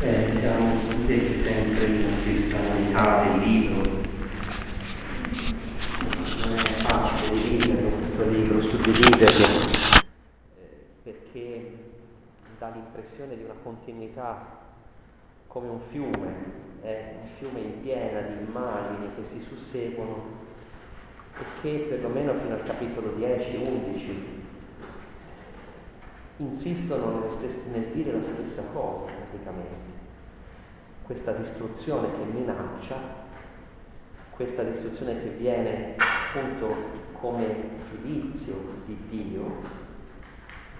Eh, siamo detti sempre in stessa unità del libro. Non è facile dividere questo libro, suddividerlo, eh, perché dà l'impressione di una continuità come un fiume, è un fiume in piena di immagini che si susseguono e che perlomeno fino al capitolo 10-11 insistono nel, stes- nel dire la stessa cosa praticamente. Questa distruzione che minaccia, questa distruzione che viene appunto come giudizio di Dio,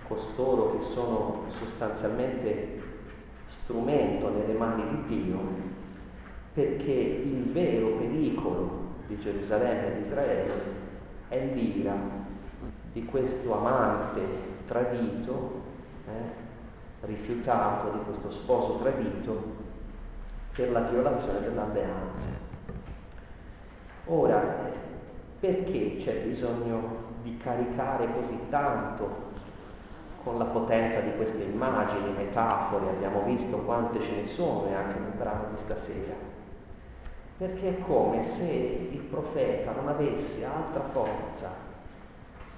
costoro che sono sostanzialmente strumento nelle mani di Dio, perché il vero pericolo di Gerusalemme e di Israele è l'ira di questo amante tradito, rifiutato di questo sposo tradito per la violazione dell'alleanza. Ora, perché c'è bisogno di caricare così tanto con la potenza di queste immagini, metafore, abbiamo visto quante ce ne sono anche nel brano di stasera? Perché è come se il profeta non avesse altra forza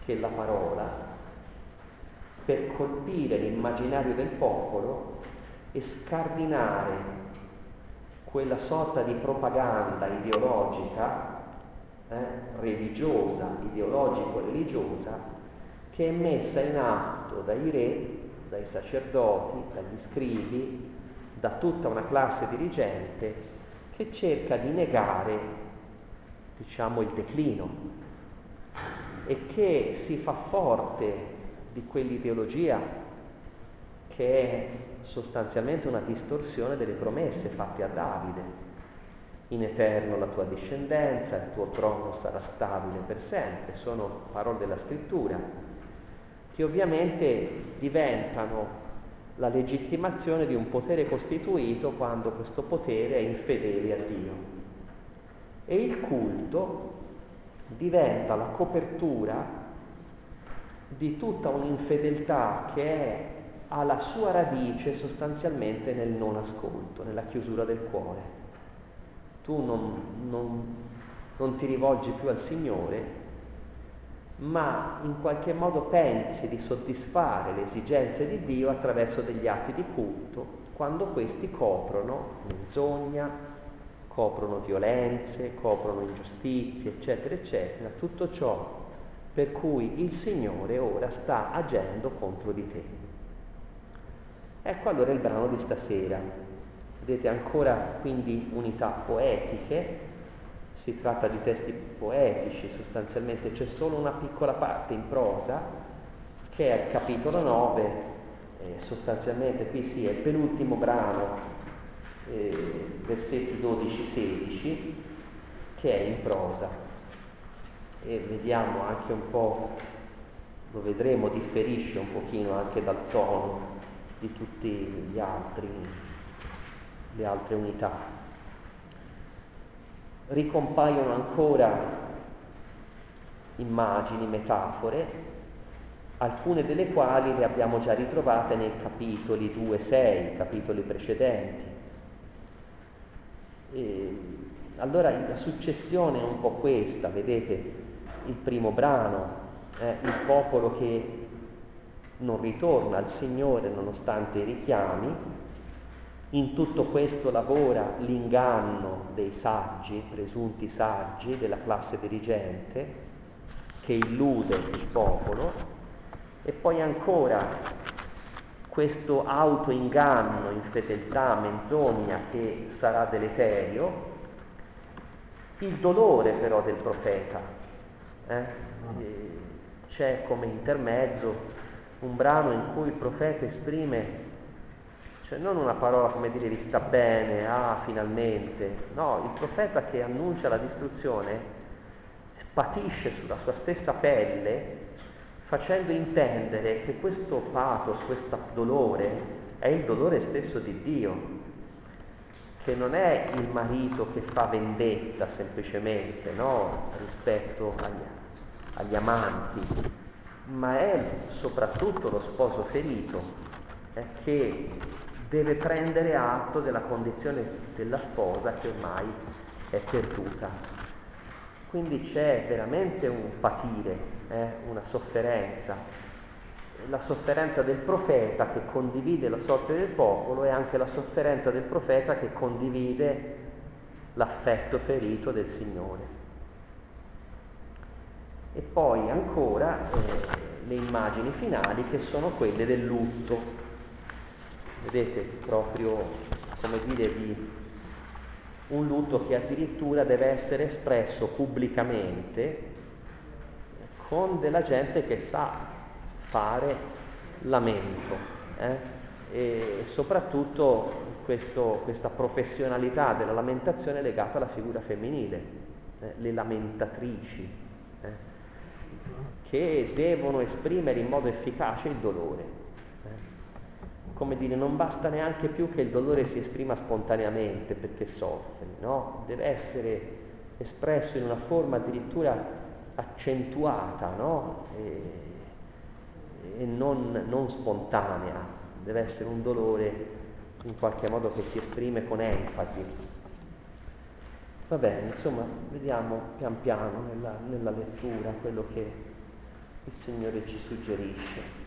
che la parola per colpire l'immaginario del popolo e scardinare quella sorta di propaganda ideologica, eh, religiosa, ideologico-religiosa, che è messa in atto dai re, dai sacerdoti, dagli scrivi, da tutta una classe dirigente che cerca di negare, diciamo, il declino e che si fa forte di quell'ideologia che è sostanzialmente una distorsione delle promesse fatte a Davide. In eterno la tua discendenza, il tuo trono sarà stabile per sempre, sono parole della scrittura, che ovviamente diventano la legittimazione di un potere costituito quando questo potere è infedele a Dio. E il culto diventa la copertura di tutta un'infedeltà che è alla sua radice sostanzialmente nel non ascolto, nella chiusura del cuore. Tu non, non, non ti rivolgi più al Signore, ma in qualche modo pensi di soddisfare le esigenze di Dio attraverso degli atti di culto, quando questi coprono menzogna, coprono violenze, coprono ingiustizie, eccetera, eccetera, tutto ciò per cui il Signore ora sta agendo contro di te. Ecco allora il brano di stasera. Vedete ancora quindi unità poetiche, si tratta di testi poetici sostanzialmente, c'è solo una piccola parte in prosa che è il capitolo 9, eh, sostanzialmente qui sì è il penultimo brano, eh, versetti 12-16, che è in prosa e vediamo anche un po', lo vedremo, differisce un pochino anche dal tono di tutte le altre unità. Ricompaiono ancora immagini, metafore, alcune delle quali le abbiamo già ritrovate nei capitoli 2-6, capitoli precedenti. E allora la successione è un po' questa, vedete, il primo brano, eh, il popolo che non ritorna al Signore nonostante i richiami, in tutto questo lavora l'inganno dei saggi, presunti saggi della classe dirigente, che illude il popolo, e poi ancora questo autoinganno, infedeltà, menzogna che sarà deleterio, il dolore però del profeta, eh? C'è come intermezzo un brano in cui il profeta esprime, cioè non una parola come dire vi sta bene, ah finalmente, no, il profeta che annuncia la distruzione patisce sulla sua stessa pelle facendo intendere che questo pathos, questo dolore è il dolore stesso di Dio, che non è il marito che fa vendetta semplicemente no? rispetto agli, agli amanti, ma è soprattutto lo sposo ferito eh, che deve prendere atto della condizione della sposa che ormai è perduta. Quindi c'è veramente un patire, eh, una sofferenza. La sofferenza del profeta che condivide la sorte del popolo e anche la sofferenza del profeta che condivide l'affetto ferito del Signore. E poi ancora eh, le immagini finali che sono quelle del lutto. Vedete proprio, come dire, di un lutto che addirittura deve essere espresso pubblicamente con della gente che sa fare lamento eh? e soprattutto questo, questa professionalità della lamentazione legata alla figura femminile, eh? le lamentatrici? Che devono esprimere in modo efficace il dolore. Eh? Come dire, non basta neanche più che il dolore si esprima spontaneamente perché soffri, no? Deve essere espresso in una forma addirittura accentuata, no? E, e non, non spontanea, deve essere un dolore in qualche modo che si esprime con enfasi. Va bene, insomma, vediamo pian piano nella, nella lettura quello che il Signore ci suggerisce.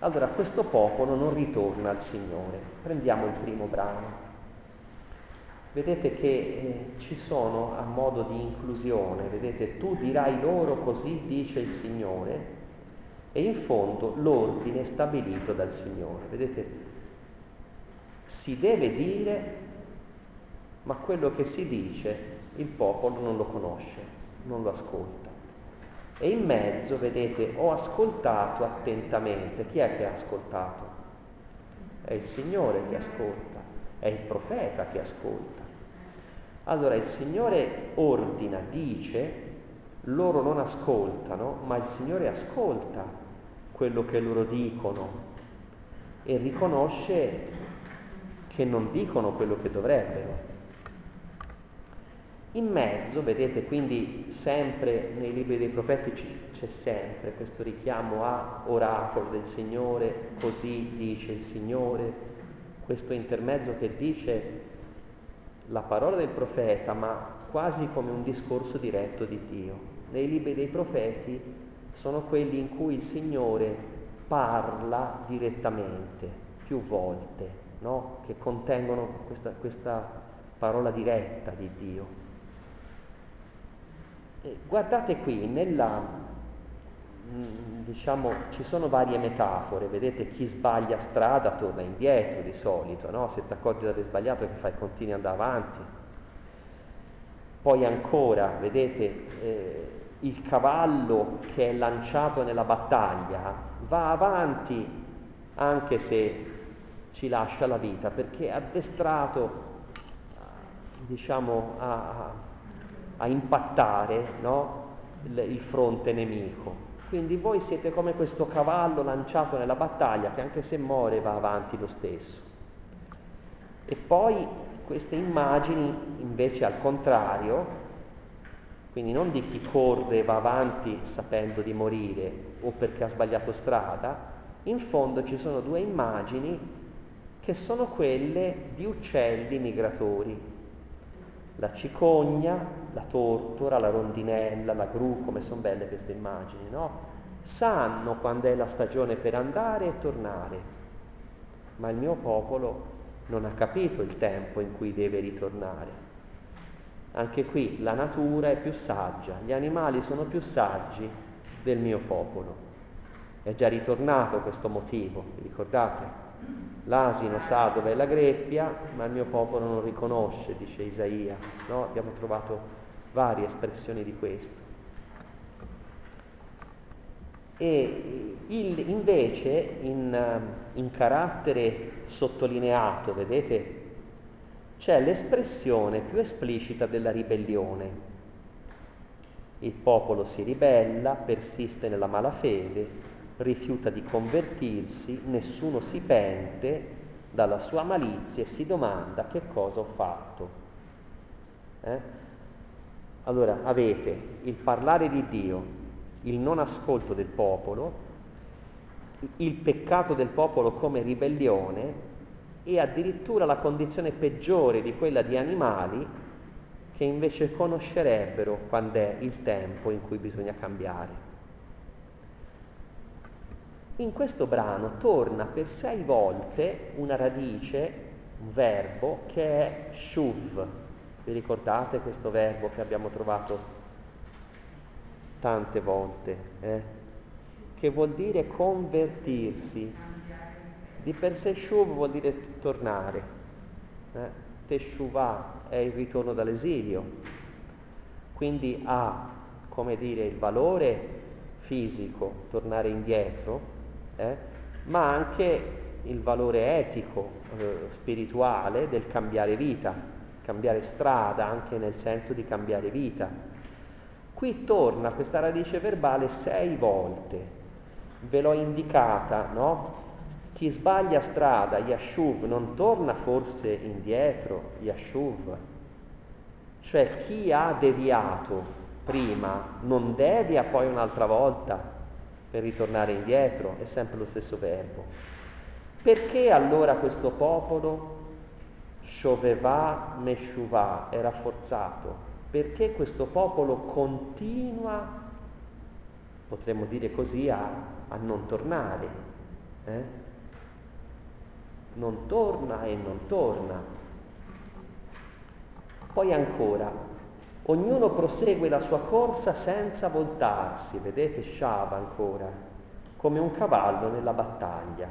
Allora, questo popolo non ritorna al Signore. Prendiamo il primo brano. Vedete che eh, ci sono a modo di inclusione, vedete, tu dirai loro così dice il Signore, e in fondo l'ordine stabilito dal Signore. Vedete, si deve dire, ma quello che si dice il popolo non lo conosce, non lo ascolta. E in mezzo, vedete, ho ascoltato attentamente. Chi è che ha ascoltato? È il Signore che ascolta, è il profeta che ascolta. Allora il Signore ordina, dice, loro non ascoltano, ma il Signore ascolta quello che loro dicono e riconosce che non dicono quello che dovrebbero. In mezzo, vedete, quindi sempre nei libri dei profeti c'è sempre questo richiamo a oracolo del Signore, così dice il Signore, questo intermezzo che dice la parola del profeta, ma quasi come un discorso diretto di Dio. Nei libri dei profeti sono quelli in cui il Signore parla direttamente, più volte, no? che contengono questa, questa, parola diretta di Dio. E guardate qui, nella, mm, diciamo, ci sono varie metafore, vedete chi sbaglia strada torna indietro di solito, no? se ti accorgi di aver sbagliato che fai continui ad andare avanti. Poi ancora, vedete, eh, il cavallo che è lanciato nella battaglia va avanti anche se ci lascia la vita, perché è addestrato diciamo, a, a impattare no? il, il fronte nemico. Quindi voi siete come questo cavallo lanciato nella battaglia che anche se muore va avanti lo stesso. E poi queste immagini invece al contrario, quindi non di chi corre e va avanti sapendo di morire o perché ha sbagliato strada, in fondo ci sono due immagini che sono quelle di uccelli migratori. La cicogna, la tortora, la rondinella, la gru, come sono belle queste immagini, no? Sanno quando è la stagione per andare e tornare, ma il mio popolo non ha capito il tempo in cui deve ritornare. Anche qui la natura è più saggia, gli animali sono più saggi del mio popolo. È già ritornato questo motivo, vi ricordate? L'asino sa dove è la greppia, ma il mio popolo non riconosce, dice Isaia. No? Abbiamo trovato varie espressioni di questo. E il, invece in, in carattere sottolineato, vedete, c'è l'espressione più esplicita della ribellione. Il popolo si ribella, persiste nella malafede, rifiuta di convertirsi, nessuno si pente dalla sua malizia e si domanda che cosa ho fatto. Eh? Allora avete il parlare di Dio, il non ascolto del popolo, il peccato del popolo come ribellione e addirittura la condizione peggiore di quella di animali che invece conoscerebbero quando è il tempo in cui bisogna cambiare. In questo brano torna per sei volte una radice, un verbo che è shuv. Vi ricordate questo verbo che abbiamo trovato tante volte? Eh? Che vuol dire convertirsi. Di per sé shuv vuol dire tornare. Eh? Teshuvah è il ritorno dall'esilio. Quindi ha, come dire, il valore fisico, tornare indietro, eh? ma anche il valore etico, eh, spirituale del cambiare vita, cambiare strada anche nel senso di cambiare vita. Qui torna questa radice verbale sei volte, ve l'ho indicata, no? Chi sbaglia strada, Yashuv, non torna forse indietro, Yashuv. Cioè chi ha deviato prima non devia poi un'altra volta, per ritornare indietro, è sempre lo stesso verbo. Perché allora questo popolo Shoveva Meshuvah è rafforzato? Perché questo popolo continua, potremmo dire così, a, a non tornare. Eh? Non torna e non torna. Poi ancora, Ognuno prosegue la sua corsa senza voltarsi, vedete Shava ancora, come un cavallo nella battaglia.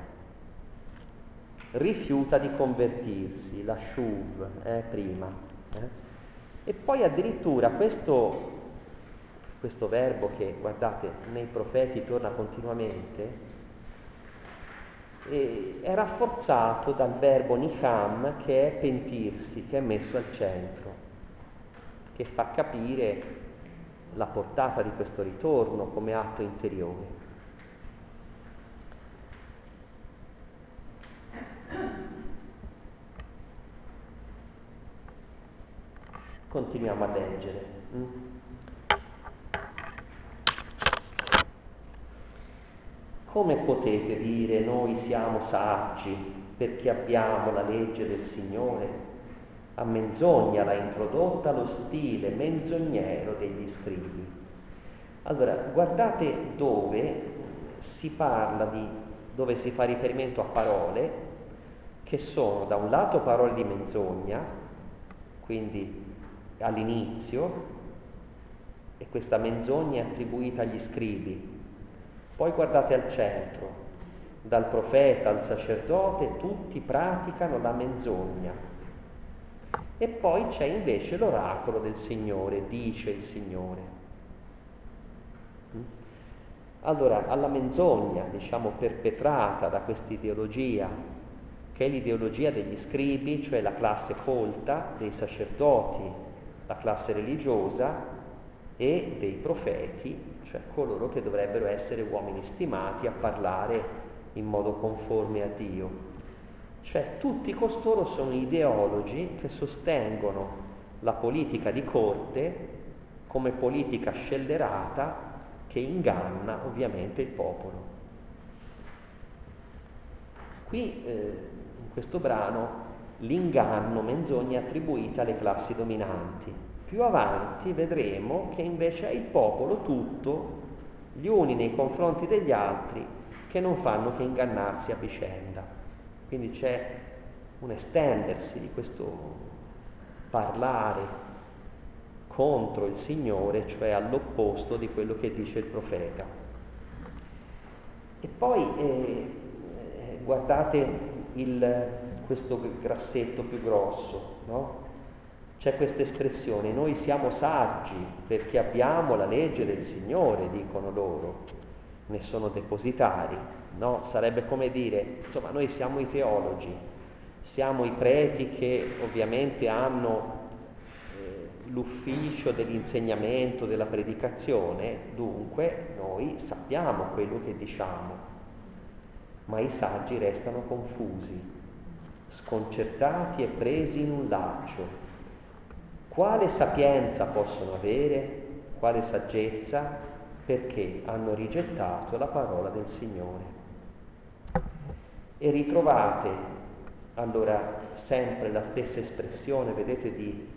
Rifiuta di convertirsi, la Shuv, eh, prima. Eh? E poi addirittura questo, questo verbo che, guardate, nei profeti torna continuamente, è rafforzato dal verbo niham che è pentirsi, che è messo al centro che fa capire la portata di questo ritorno come atto interiore. Continuiamo a leggere. Mm? Come potete dire noi siamo saggi perché abbiamo la legge del Signore? A menzogna l'ha introdotta lo stile menzognero degli scrivi. Allora, guardate dove si parla di, dove si fa riferimento a parole che sono da un lato parole di menzogna, quindi all'inizio, e questa menzogna è attribuita agli scrivi. Poi guardate al centro, dal profeta al sacerdote tutti praticano la menzogna e poi c'è invece l'oracolo del Signore, dice il Signore. Mm? Allora, alla menzogna, diciamo, perpetrata da questa ideologia, che è l'ideologia degli scribi, cioè la classe colta, dei sacerdoti, la classe religiosa e dei profeti, cioè coloro che dovrebbero essere uomini stimati a parlare in modo conforme a Dio. Cioè tutti costoro sono ideologi che sostengono la politica di corte come politica scellerata che inganna ovviamente il popolo. Qui eh, in questo brano l'inganno, menzogna attribuita alle classi dominanti. Più avanti vedremo che invece è il popolo tutto, gli uni nei confronti degli altri, che non fanno che ingannarsi a vicenda. Quindi c'è un estendersi di questo parlare contro il Signore, cioè all'opposto di quello che dice il profeta. E poi eh, eh guardate il, questo grassetto più grosso, no? C'è questa espressione, noi siamo saggi perché abbiamo la legge del Signore, dicono loro, ne sono depositari, no? Sarebbe come dire, insomma, noi siamo i teologi, siamo i preti che ovviamente hanno eh, l'ufficio dell'insegnamento, della predicazione, dunque noi sappiamo quello che diciamo, ma i saggi restano confusi, sconcertati e presi in un laccio. Quale sapienza possono avere? Quale saggezza? Perché hanno rigettato la parola del Signore e ritrovate allora sempre la stessa espressione, vedete, di,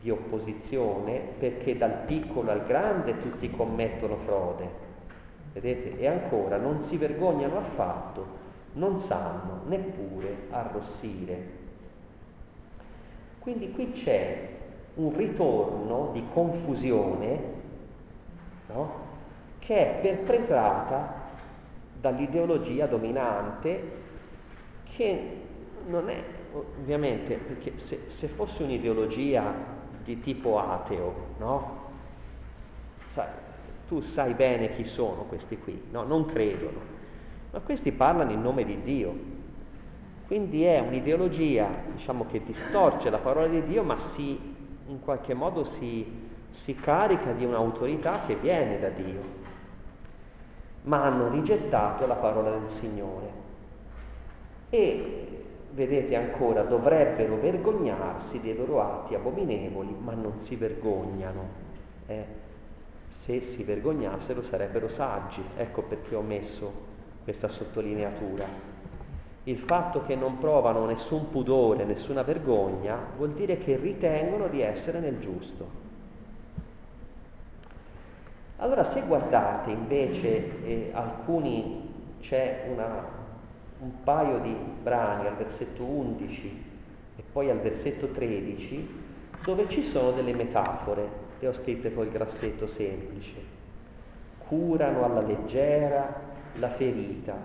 di opposizione, perché dal piccolo al grande tutti commettono frode. Vedete? E ancora non si vergognano affatto, non sanno neppure arrossire. Quindi qui c'è un ritorno di confusione no? che è perpetrata dall'ideologia dominante che non è ovviamente perché se, se fosse un'ideologia di tipo ateo, no? Sai, tu sai bene chi sono questi qui, no? Non credono, ma questi parlano in nome di Dio. Quindi è un'ideologia, diciamo, che distorce la parola di Dio, ma si, in qualche modo si, si carica di un'autorità che viene da Dio. Ma hanno rigettato la parola del Signore. E vedete ancora, dovrebbero vergognarsi dei loro atti abominevoli, ma non si vergognano. Eh? Se si vergognassero sarebbero saggi, ecco perché ho messo questa sottolineatura. Il fatto che non provano nessun pudore, nessuna vergogna, vuol dire che ritengono di essere nel giusto. Allora se guardate invece eh, alcuni, c'è una, un paio di brani al versetto 11 e poi al versetto 13 dove ci sono delle metafore, le ho scritte col grassetto semplice. Curano alla leggera la ferita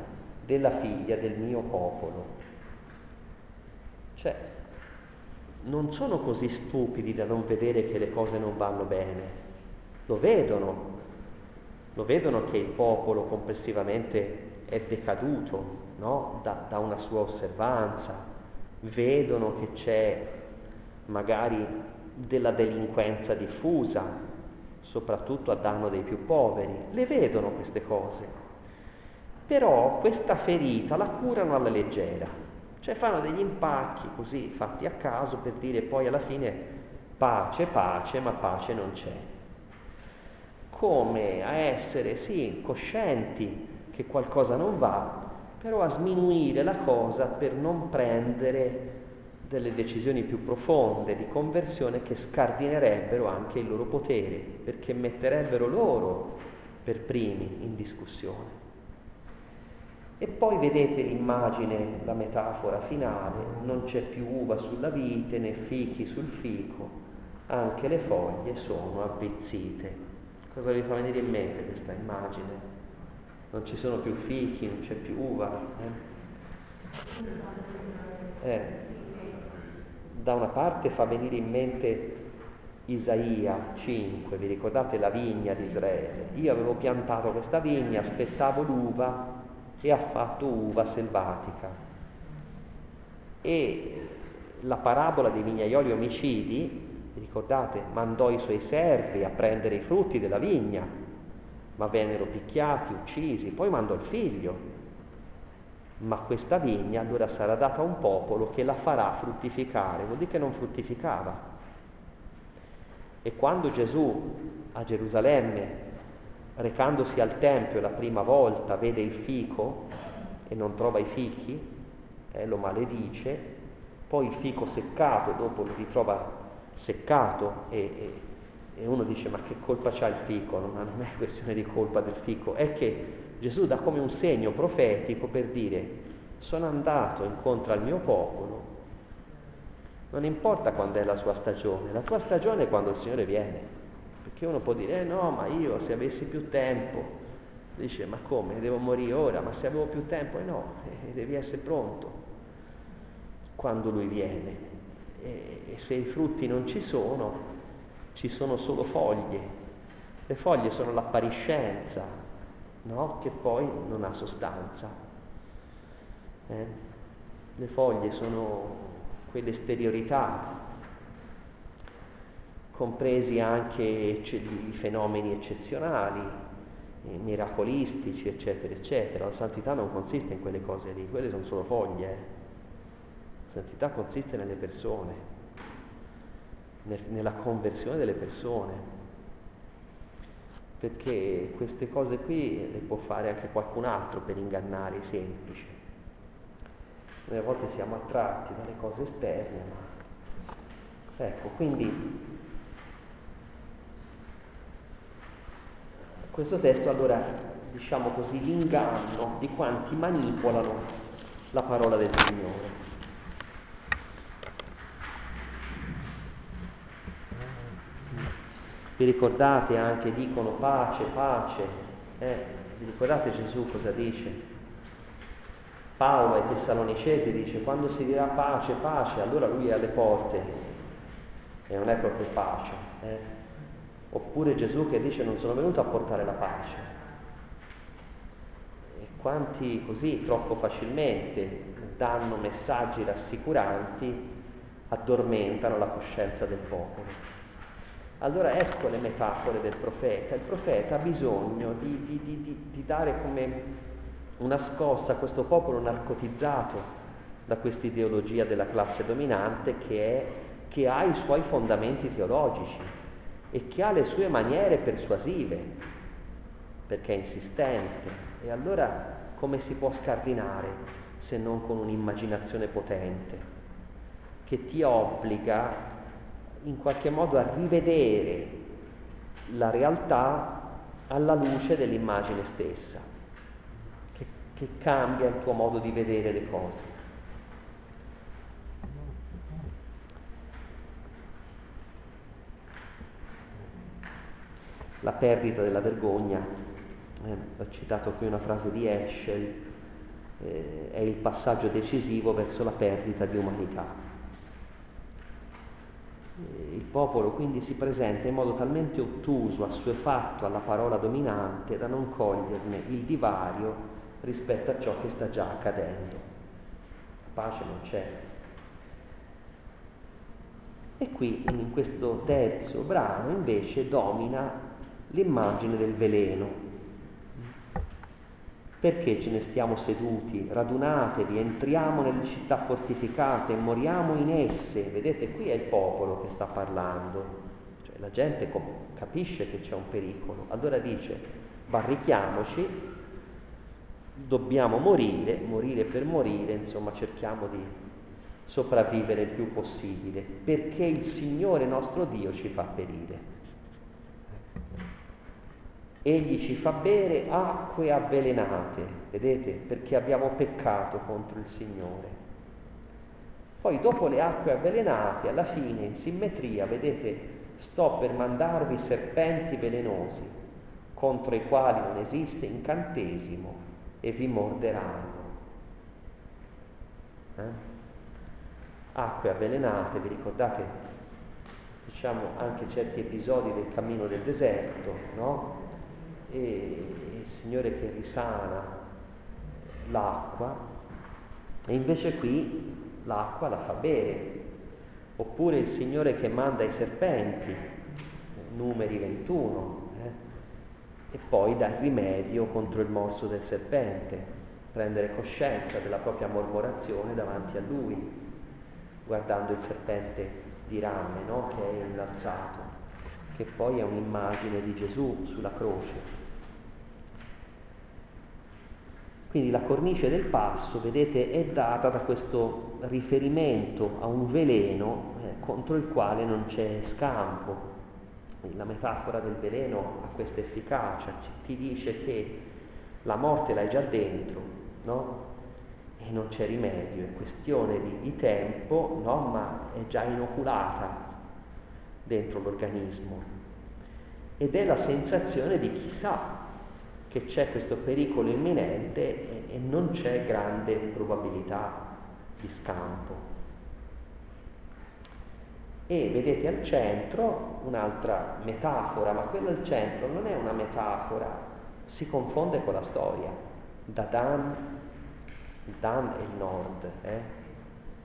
della figlia del mio popolo. Cioè, non sono così stupidi da non vedere che le cose non vanno bene, lo vedono, lo vedono che il popolo complessivamente è decaduto, no? da, da una sua osservanza, vedono che c'è magari della delinquenza diffusa, soprattutto a danno dei più poveri, le vedono queste cose. Però questa ferita la curano alla leggera, cioè fanno degli impacchi così fatti a caso per dire poi alla fine pace, pace, ma pace non c'è. Come a essere sì coscienti che qualcosa non va, però a sminuire la cosa per non prendere delle decisioni più profonde di conversione che scardinerebbero anche il loro potere, perché metterebbero loro per primi in discussione. E poi vedete l'immagine, la metafora finale, non c'è più uva sulla vite né fichi sul fico, anche le foglie sono avvizzite. Cosa vi fa venire in mente questa immagine? Non ci sono più fichi, non c'è più uva. Eh. Eh. Da una parte fa venire in mente Isaia 5, vi ricordate la vigna di Israele? Io avevo piantato questa vigna, aspettavo l'uva e ha fatto uva selvatica. E la parabola dei vignaioli omicidi, vi ricordate, mandò i suoi servi a prendere i frutti della vigna ma vennero picchiati, uccisi, poi mandò il figlio. Ma questa vigna allora sarà data a un popolo che la farà fruttificare, vuol dire che non fruttificava. E quando Gesù a Gerusalemme, recandosi al Tempio la prima volta, vede il fico e non trova i fichi, eh, lo maledice, poi il fico seccato, dopo lo ritrova seccato e, e e uno dice ma che colpa c'ha il fico? Ma non è questione di colpa del fico, è che Gesù dà come un segno profetico per dire sono andato incontro al mio popolo, non importa quando è la sua stagione, la tua stagione è quando il Signore viene, perché uno può dire eh no ma io se avessi più tempo, dice ma come, devo morire ora, ma se avevo più tempo, eh no, eh, devi essere pronto quando Lui viene. E, e se i frutti non ci sono, ci sono solo foglie. Le foglie sono l'appariscenza, no? che poi non ha sostanza. Eh? Le foglie sono quell'esteriorità, compresi anche i fenomeni eccezionali, miracolistici, eccetera, eccetera. La santità non consiste in quelle cose lì, quelle sono solo foglie. Eh. La santità consiste nelle persone nella conversione delle persone, perché queste cose qui le può fare anche qualcun altro per ingannare i semplici. Noi a volte siamo attratti dalle cose esterne, ma ecco, quindi questo testo allora, diciamo così, l'inganno di quanti manipolano la parola del Signore. Vi ricordate anche, dicono pace, pace. Eh, vi ricordate Gesù cosa dice? Paolo ai Tessalonicesi dice quando si dirà pace, pace, allora lui è alle porte e non è proprio pace. Eh? Oppure Gesù che dice non sono venuto a portare la pace. E quanti così troppo facilmente danno messaggi rassicuranti addormentano la coscienza del popolo. Allora ecco le metafore del profeta. Il profeta ha bisogno di, di, di, di dare come una scossa a questo popolo narcotizzato da questa ideologia della classe dominante che, è, che ha i suoi fondamenti teologici e che ha le sue maniere persuasive, perché è insistente. E allora come si può scardinare se non con un'immaginazione potente che ti obbliga in qualche modo a rivedere la realtà alla luce dell'immagine stessa, che, che cambia il tuo modo di vedere le cose. La perdita della vergogna, eh, ho citato qui una frase di Eschel, eh, è il passaggio decisivo verso la perdita di umanità. Il popolo quindi si presenta in modo talmente ottuso, assuefatto alla parola dominante da non coglierne il divario rispetto a ciò che sta già accadendo. La pace non c'è. E qui in questo terzo brano invece domina l'immagine del veleno, perché ce ne stiamo seduti? Radunatevi, entriamo nelle città fortificate moriamo in esse. Vedete, qui è il popolo che sta parlando. Cioè, la gente capisce che c'è un pericolo. Allora dice, barrichiamoci, dobbiamo morire, morire per morire, insomma cerchiamo di sopravvivere il più possibile, perché il Signore nostro Dio ci fa perire. Egli ci fa bere acque avvelenate, vedete, perché abbiamo peccato contro il Signore. Poi dopo le acque avvelenate, alla fine, in simmetria, vedete, sto per mandarvi serpenti velenosi, contro i quali non esiste incantesimo, e vi morderanno. Eh? Acque avvelenate, vi ricordate, diciamo, anche certi episodi del cammino del deserto, no? E il Signore che risana l'acqua e invece qui l'acqua la fa bere. Oppure il Signore che manda i serpenti, numeri 21, eh, e poi dà il rimedio contro il morso del serpente, prendere coscienza della propria mormorazione davanti a Lui, guardando il serpente di rame no? che è innalzato, che poi è un'immagine di Gesù sulla croce. Quindi la cornice del passo, vedete, è data da questo riferimento a un veleno eh, contro il quale non c'è scampo. La metafora del veleno ha questa efficacia, ti dice che la morte l'hai già dentro, no? E non c'è rimedio, è questione di, di tempo, no? Ma è già inoculata dentro l'organismo. Ed è la sensazione di chi sa che c'è questo pericolo imminente e, e non c'è grande probabilità di scampo. E vedete al centro un'altra metafora, ma quella al centro non è una metafora, si confonde con la storia. Da Dan, Dan è il nord, eh?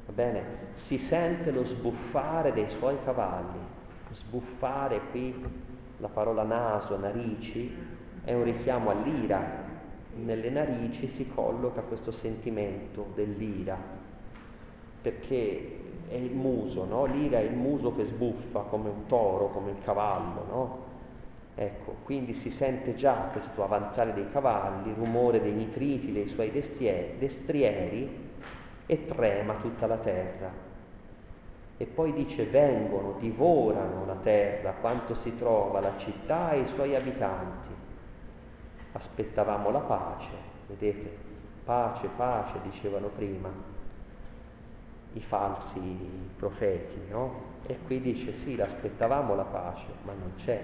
va bene? Si sente lo sbuffare dei suoi cavalli, sbuffare qui la parola naso, narici, è un richiamo all'ira. Nelle narici si colloca questo sentimento dell'ira, perché è il muso, no? L'ira è il muso che sbuffa come un toro, come il cavallo, no? Ecco, quindi si sente già questo avanzare dei cavalli, il rumore dei nitriti, dei suoi destrieri, e trema tutta la terra. E poi dice vengono, divorano la terra, quanto si trova la città e i suoi abitanti. Aspettavamo la pace, vedete, pace, pace dicevano prima i falsi profeti, no? E qui dice sì, l'aspettavamo la pace, ma non c'è.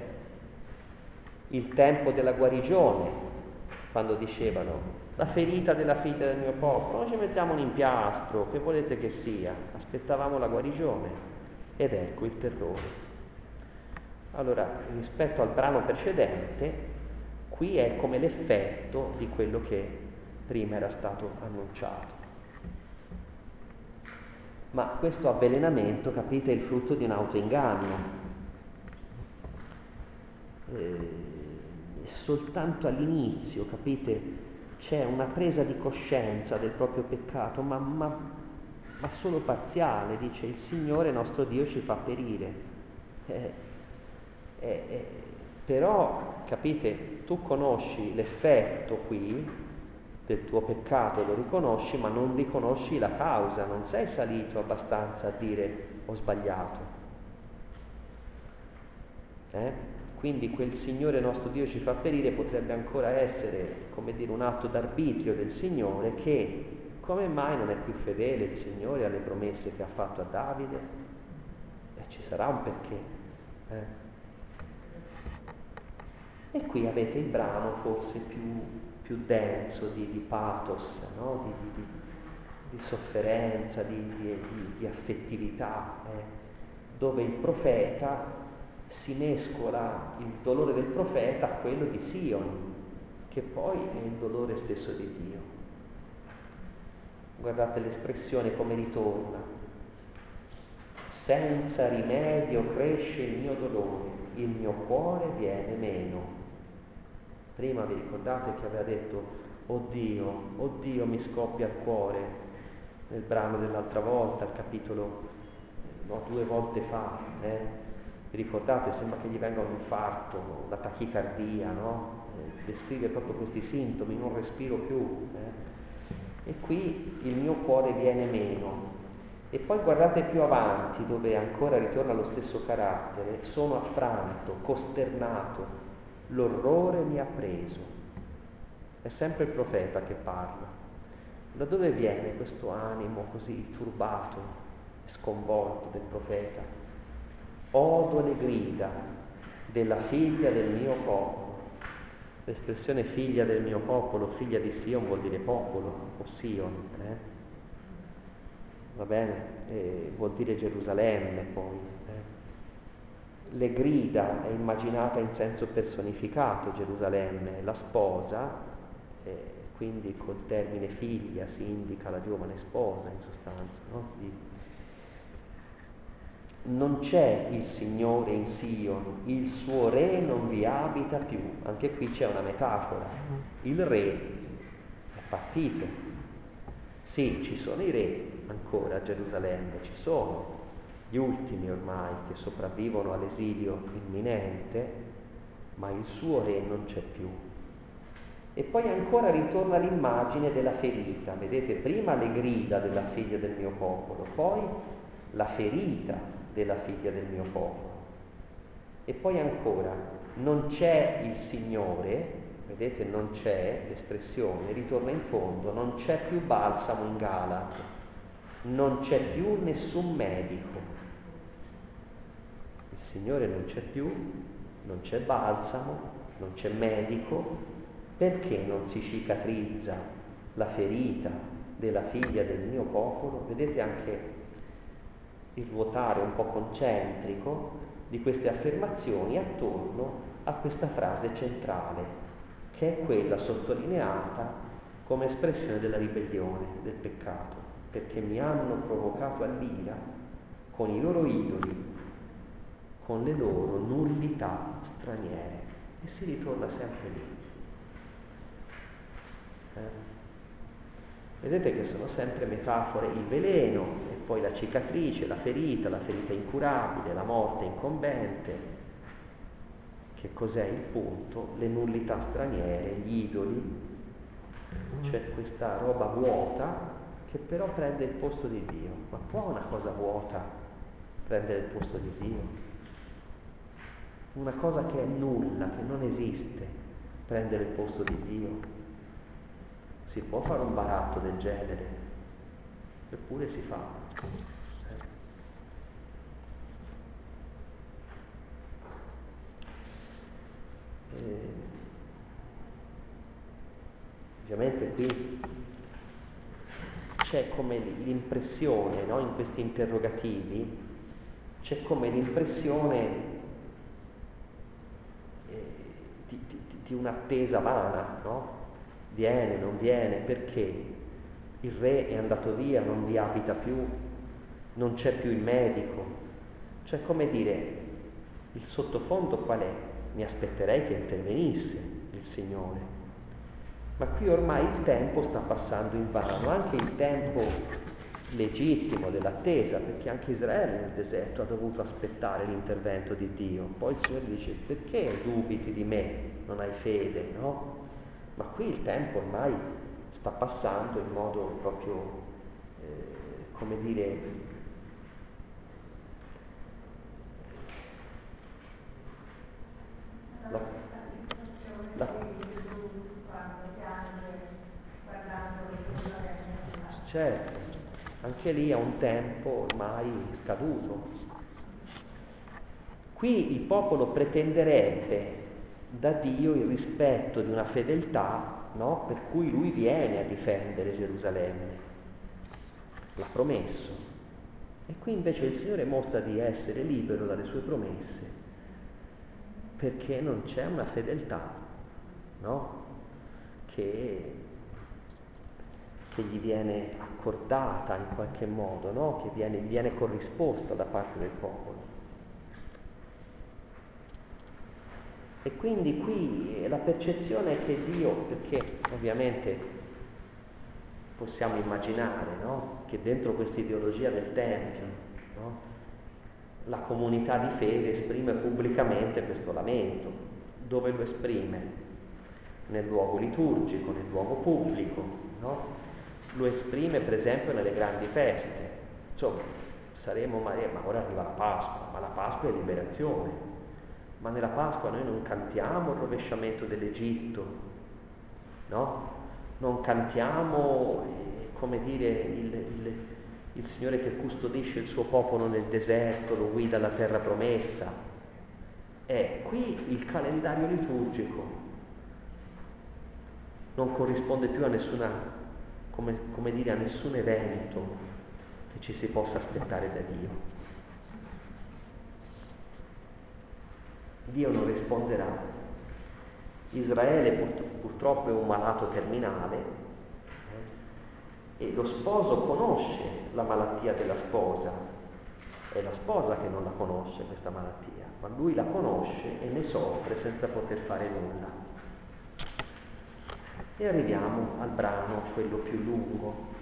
Il tempo della guarigione, quando dicevano la ferita della figlia del mio popolo, noi ci mettiamo un impiastro, che volete che sia, aspettavamo la guarigione ed ecco il terrore. Allora, rispetto al brano precedente, qui è come l'effetto di quello che prima era stato annunciato. Ma questo avvelenamento, capite, è il frutto di un autoinganno. Eh, soltanto all'inizio, capite, c'è una presa di coscienza del proprio peccato, ma, ma, ma solo parziale, dice il Signore nostro Dio ci fa perire. Eh, eh, eh però, capite, tu conosci l'effetto qui, del tuo peccato, lo riconosci, ma non riconosci la causa, non sei salito abbastanza a dire ho sbagliato. Eh? Quindi quel Signore nostro Dio ci fa perire potrebbe ancora essere, come dire, un atto d'arbitrio del Signore che come mai non è più fedele il Signore alle promesse che ha fatto a Davide? Eh, ci sarà un perché. Eh? E qui avete il brano forse più più denso di, di pathos, no? di, di, di, sofferenza, di, affettività, eh? dove il profeta si mescola il dolore del profeta a quello di Sion, che poi è il dolore stesso di Dio. Guardate l'espressione come ritorna. Senza rimedio cresce il mio dolore, il mio cuore viene meno. Prima vi ricordate che aveva detto, oddio, oddio mi scoppia il cuore, nel brano dell'altra volta, il capitolo, no, due volte fa, eh? vi ricordate? Sembra che gli venga un infarto, la tachicardia, no? Eh, descrive proprio questi sintomi, non respiro più. Eh? E qui il mio cuore viene meno. E poi guardate più avanti, dove ancora ritorna lo stesso carattere, sono affranto, costernato, l'orrore mi ha preso. È sempre il profeta che parla. Da dove viene questo animo così turbato sconvolto del profeta? Odo le grida della figlia del mio popolo. L'espressione figlia del mio popolo, figlia di Sion vuol dire popolo o Sion. Eh? Va bene? E vuol dire Gerusalemme poi le grida è immaginata in senso personificato Gerusalemme, la sposa, eh, quindi col termine figlia si indica la giovane sposa in sostanza. No? Non c'è il Signore in Sion, il suo re non vi abita più. Anche qui c'è una metafora. Il re è partito. Sì, ci sono i re ancora a Gerusalemme, ci sono, gli ultimi ormai che sopravvivono all'esilio imminente, ma il suo re non c'è più. E poi ancora ritorna l'immagine della ferita, vedete prima le grida della figlia del mio popolo, poi la ferita della figlia del mio popolo. E poi ancora, non c'è il Signore, vedete non c'è l'espressione, ritorna in fondo, non c'è più balsamo in Galat, non c'è più nessun medico, il Signore non c'è più, non c'è balsamo, non c'è medico, perché non si cicatrizza la ferita della figlia del mio popolo? Vedete anche il ruotare un po' concentrico di queste affermazioni attorno a questa frase centrale, che è quella sottolineata come espressione della ribellione, del peccato, perché mi hanno provocato all'ira con i loro idoli con le loro nullità straniere e si ritorna sempre lì. Eh? Vedete che sono sempre metafore, il veleno e poi la cicatrice, la ferita, la ferita incurabile, la morte incombente. Che cos'è il punto? Le nullità straniere, gli idoli, c'è questa roba vuota che però prende il posto di Dio. Ma può una cosa vuota prendere il posto di Dio? Una cosa che è nulla, che non esiste, prendere il posto di Dio? Si può fare un baratto del genere, eppure si fa. Eh, ovviamente qui c'è come l'impressione, no? in questi interrogativi, c'è come l'impressione di, di, di, un'attesa vana, no? Viene, non viene, perché il re è andato via, non vi abita più, non c'è più il medico. Cioè, come dire, il sottofondo qual è? Mi aspetterei che intervenisse il Signore. Ma qui ormai il tempo sta passando in vano, anche il tempo legittimo dell'attesa, perché anche Israele nel deserto ha dovuto aspettare l'intervento di Dio. Poi il Signore dice, perché dubiti di me? Non hai fede, no? Ma qui il tempo ormai sta passando in modo proprio, eh, come dire, la, la, certo, anche lì ha un tempo ormai scaduto. Qui il popolo pretenderebbe da Dio il rispetto di una fedeltà no? per cui lui viene a difendere Gerusalemme. L'ha promesso. E qui invece il Signore mostra di essere libero dalle sue promesse perché non c'è una fedeltà no? che, che, gli viene accordata in qualche modo, no? che viene, viene corrisposta da parte del popolo. E quindi qui la percezione è che Dio, perché ovviamente possiamo immaginare no? che dentro questa ideologia del Tempio no? la comunità di fede esprime pubblicamente questo lamento. Dove lo esprime? Nel luogo liturgico, nel luogo pubblico. No? Lo esprime per esempio nelle grandi feste. Insomma, saremo, ma, ma ora arriva la Pasqua, ma la Pasqua è liberazione ma nella Pasqua noi non cantiamo il rovesciamento dell'Egitto, no? Non cantiamo, eh, come dire, il, il, il Signore che custodisce il suo popolo nel deserto, lo guida alla terra promessa. È qui il calendario liturgico non corrisponde più a nessuna, come, come dire, a nessun evento che ci si possa aspettare da Dio. Dio non risponderà. Israele purtroppo è un malato terminale eh, e lo sposo conosce la malattia della sposa, è la sposa che non la conosce questa malattia, ma lui la conosce e ne soffre senza poter fare nulla. E arriviamo al brano, quello più lungo,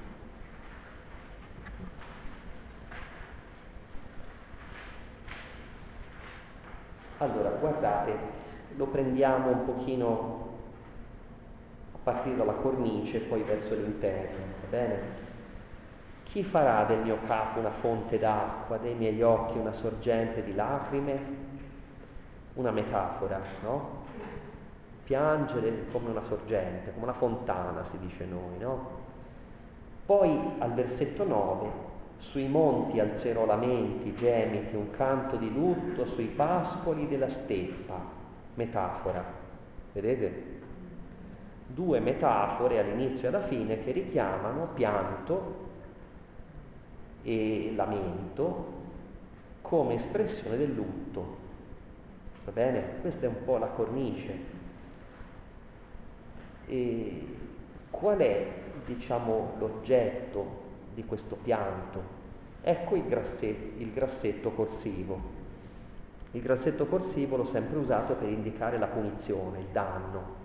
Allora, guardate, lo prendiamo un pochino a partire dalla cornice e poi verso l'interno, va bene? Chi farà del mio capo una fonte d'acqua, dei miei occhi una sorgente di lacrime? Una metafora, no? Piangere come una sorgente, come una fontana si dice noi, no? Poi al versetto 9 sui monti alzerò lamenti, gemiti, un canto di lutto sui pascoli della steppa. Metafora. Vedete? Due metafore all'inizio e alla fine che richiamano pianto e lamento come espressione del lutto. Va bene? Questa è un po' la cornice. E qual è, diciamo, l'oggetto di questo pianto. Ecco il grassetto, il grassetto corsivo. Il grassetto corsivo l'ho sempre usato per indicare la punizione, il danno.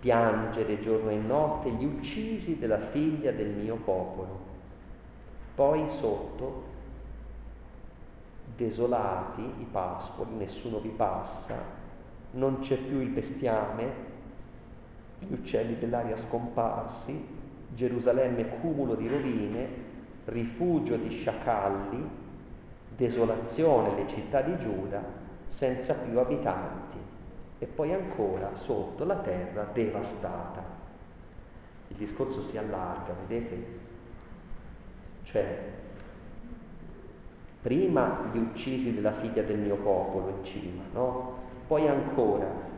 Piangere giorno e notte gli uccisi della figlia del mio popolo. Poi sotto, desolati i pascoli, nessuno vi passa, non c'è più il bestiame, gli uccelli dell'aria scomparsi, Gerusalemme cumulo di rovine, rifugio di sciacalli, desolazione le città di Giuda, senza più abitanti. E poi ancora sotto la terra devastata. Il discorso si allarga, vedete? Cioè, prima gli uccisi della figlia del mio popolo in cima, no? Poi ancora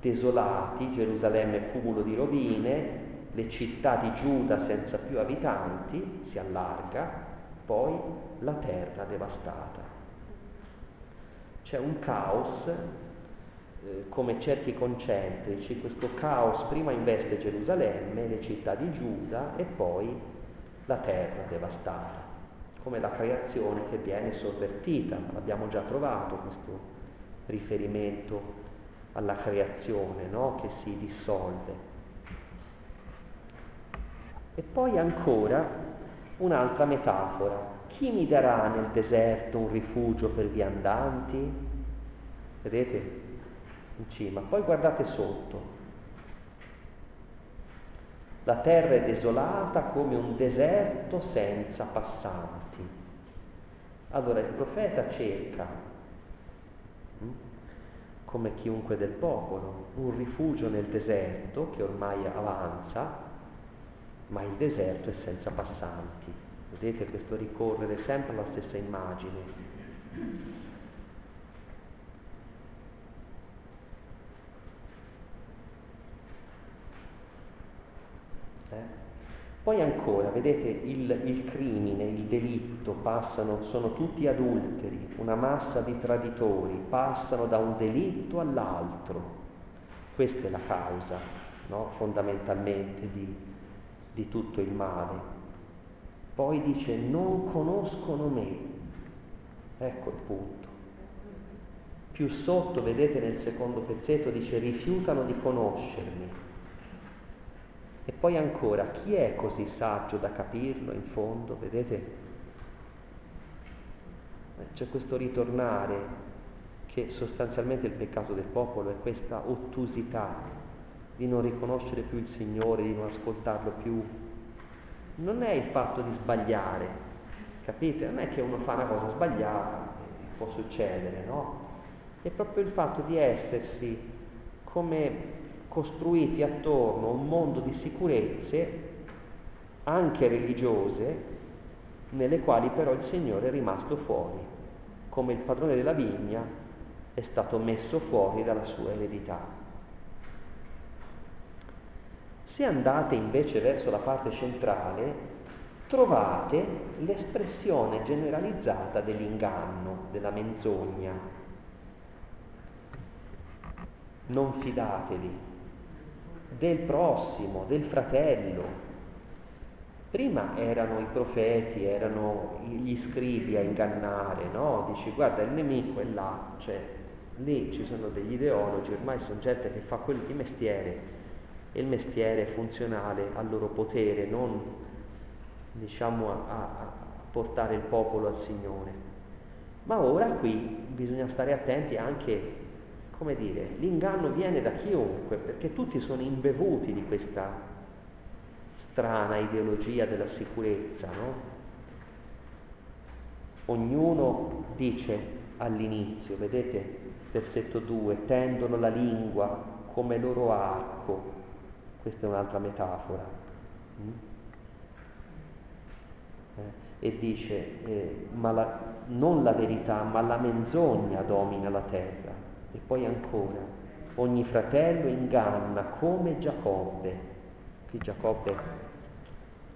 desolati, Gerusalemme cumulo di rovine, le città di Giuda senza più abitanti, si allarga, poi la terra devastata. C'è un caos eh, come cerchi concentrici, questo caos prima investe Gerusalemme, le città di Giuda e poi la terra devastata, come la creazione che viene sovvertita. Abbiamo già trovato questo riferimento alla creazione no? che si dissolve. E poi ancora un'altra metafora. Chi mi darà nel deserto un rifugio per viandanti? Vedete in cima. Poi guardate sotto. La terra è desolata come un deserto senza passanti. Allora il profeta cerca, come chiunque del popolo, un rifugio nel deserto che ormai avanza ma il deserto è senza passanti. Vedete questo ricorrere sempre alla stessa immagine. Eh? Poi ancora, vedete, il, il, crimine, il delitto passano, sono tutti adulteri, una massa di traditori, passano da un delitto all'altro. Questa è la causa, no? fondamentalmente, di, di tutto il male. Poi dice non conoscono me. Ecco il punto. Più sotto, vedete nel secondo pezzetto, dice rifiutano di conoscermi. E poi ancora, chi è così saggio da capirlo in fondo? Vedete? Eh, c'è questo ritornare che sostanzialmente il peccato del popolo è questa ottusità di non riconoscere più il Signore, di non ascoltarlo più. Non è il fatto di sbagliare, capite? Non è che uno fa una cosa sbagliata, può succedere, no? È proprio il fatto di essersi come costruiti attorno a un mondo di sicurezze, anche religiose, nelle quali però il Signore è rimasto fuori, come il padrone della vigna è stato messo fuori dalla sua eredità. Se andate invece verso la parte centrale, trovate l'espressione generalizzata dell'inganno, della menzogna. Non fidatevi del prossimo, del fratello. Prima erano i profeti, erano gli scribi a ingannare, no? Dici guarda il nemico è là, cioè lì ci sono degli ideologi, ormai sono gente che fa quello di mestiere e il mestiere è funzionale al loro potere, non diciamo a, a portare il popolo al Signore. Ma ora qui bisogna stare attenti anche, come dire, l'inganno viene da chiunque, perché tutti sono imbevuti di questa strana ideologia della sicurezza, no? Ognuno dice all'inizio, vedete, versetto 2, tendono la lingua come loro arco, questa è un'altra metafora. Mm? Eh, e dice, eh, ma la, non la verità, ma la menzogna domina la terra. E poi ancora, ogni fratello inganna come Giacobbe. Qui Giacobbe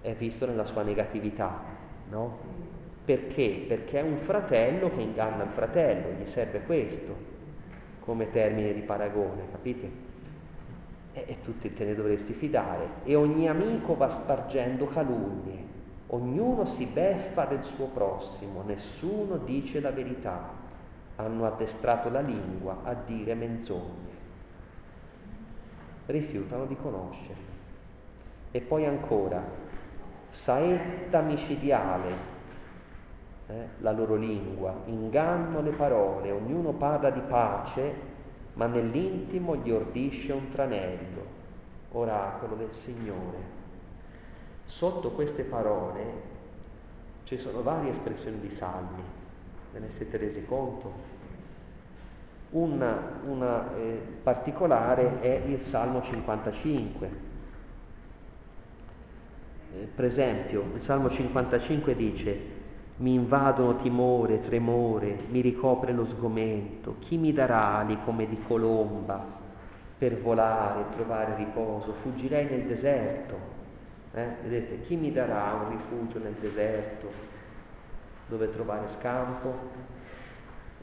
è visto nella sua negatività, no? Perché? Perché è un fratello che inganna il fratello, gli serve questo come termine di paragone, capite? e, e tutti te ne dovresti fidare. E ogni amico va spargendo calunnie, ognuno si beffa del suo prossimo, nessuno dice la verità. Hanno addestrato la lingua a dire menzogne. Rifiutano di conoscerli. E poi ancora, saetta micidiale, eh, la loro lingua, inganno le parole, ognuno parla di pace ma nell'intimo gli ordisce un tranello, oracolo del Signore. Sotto queste parole ci sono varie espressioni di salmi, ve ne siete resi conto? Una, eh, particolare è il Salmo 55. Eh, per esempio, il Salmo 55 dice mi invadono timore, tremore, mi ricopre lo sgomento, chi mi darà ali come di colomba per volare trovare riposo? Fuggirei nel deserto. Eh? Vedete, chi mi darà un rifugio nel deserto dove trovare scampo?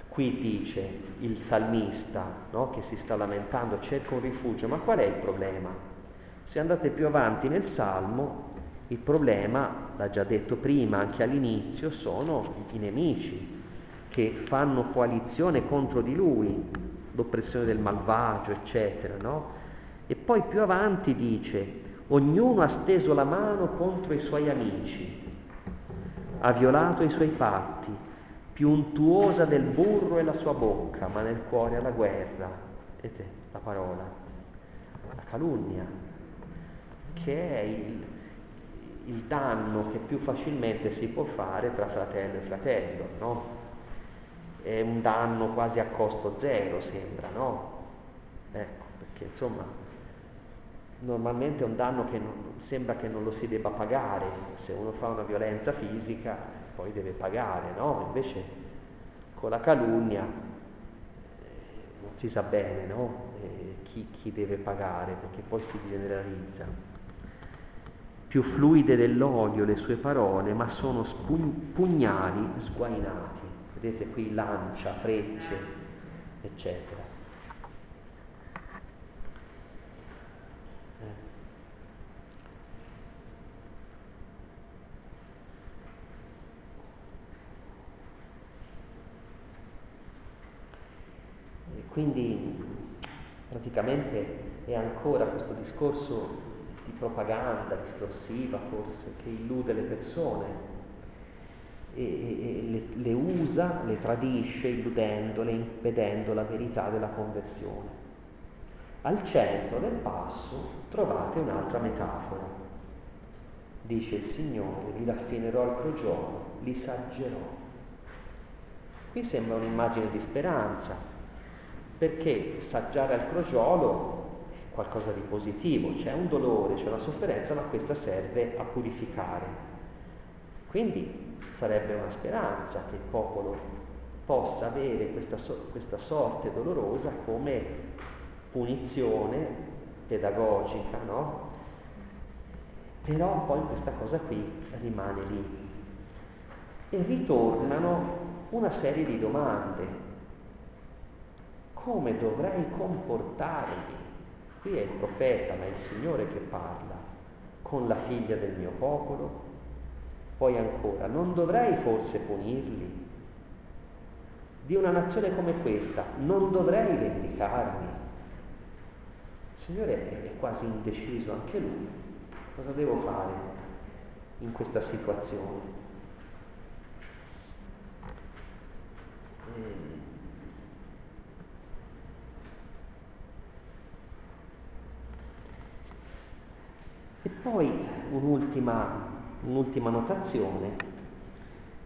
Qui dice il salmista no? che si sta lamentando, cerca un rifugio, ma qual è il problema? Se andate più avanti nel Salmo, il problema, l'ha già detto prima, anche all'inizio, sono i nemici che fanno coalizione contro di lui, l'oppressione del malvagio, eccetera, no? E poi più avanti dice, ognuno ha steso la mano contro i suoi amici, ha violato i suoi patti, più untuosa del burro è la sua bocca, ma nel cuore ha la guerra. Vedete la parola, la calunnia, che è il, il danno che più facilmente si può fare tra fratello e fratello, no? È un danno quasi a costo zero, sembra, no? Ecco, perché insomma, normalmente è un danno che non, sembra che non lo si debba pagare, se uno fa una violenza fisica poi deve pagare, no? Invece con la calunnia eh, non si sa bene, no? Eh, chi, chi deve pagare, perché poi si generalizza più fluide dell'olio le sue parole, ma sono spugn- pugnali sguainati. Vedete qui lancia, frecce, eccetera. Eh. Quindi praticamente è ancora questo discorso di propaganda distorsiva forse che illude le persone e, e le, le usa, le tradisce illudendole, impedendo la verità della conversione. Al centro del passo trovate un'altra metafora. Dice il Signore, li raffinerò al crogiolo, li saggerò. Qui sembra un'immagine di speranza, perché saggiare al crogiolo qualcosa di positivo, c'è un dolore, c'è una sofferenza, ma questa serve a purificare. Quindi sarebbe una speranza che il popolo possa avere questa, questa sorte dolorosa come punizione pedagogica, no? Però poi questa cosa qui rimane lì e ritornano una serie di domande. Come dovrei comportarmi Qui è il profeta, ma è il Signore che parla con la figlia del mio popolo. Poi ancora, non dovrei forse punirli? Di una nazione come questa non dovrei vendicarmi? Il Signore è quasi indeciso anche lui. Cosa devo fare in questa situazione? E E poi un'ultima, un'ultima notazione,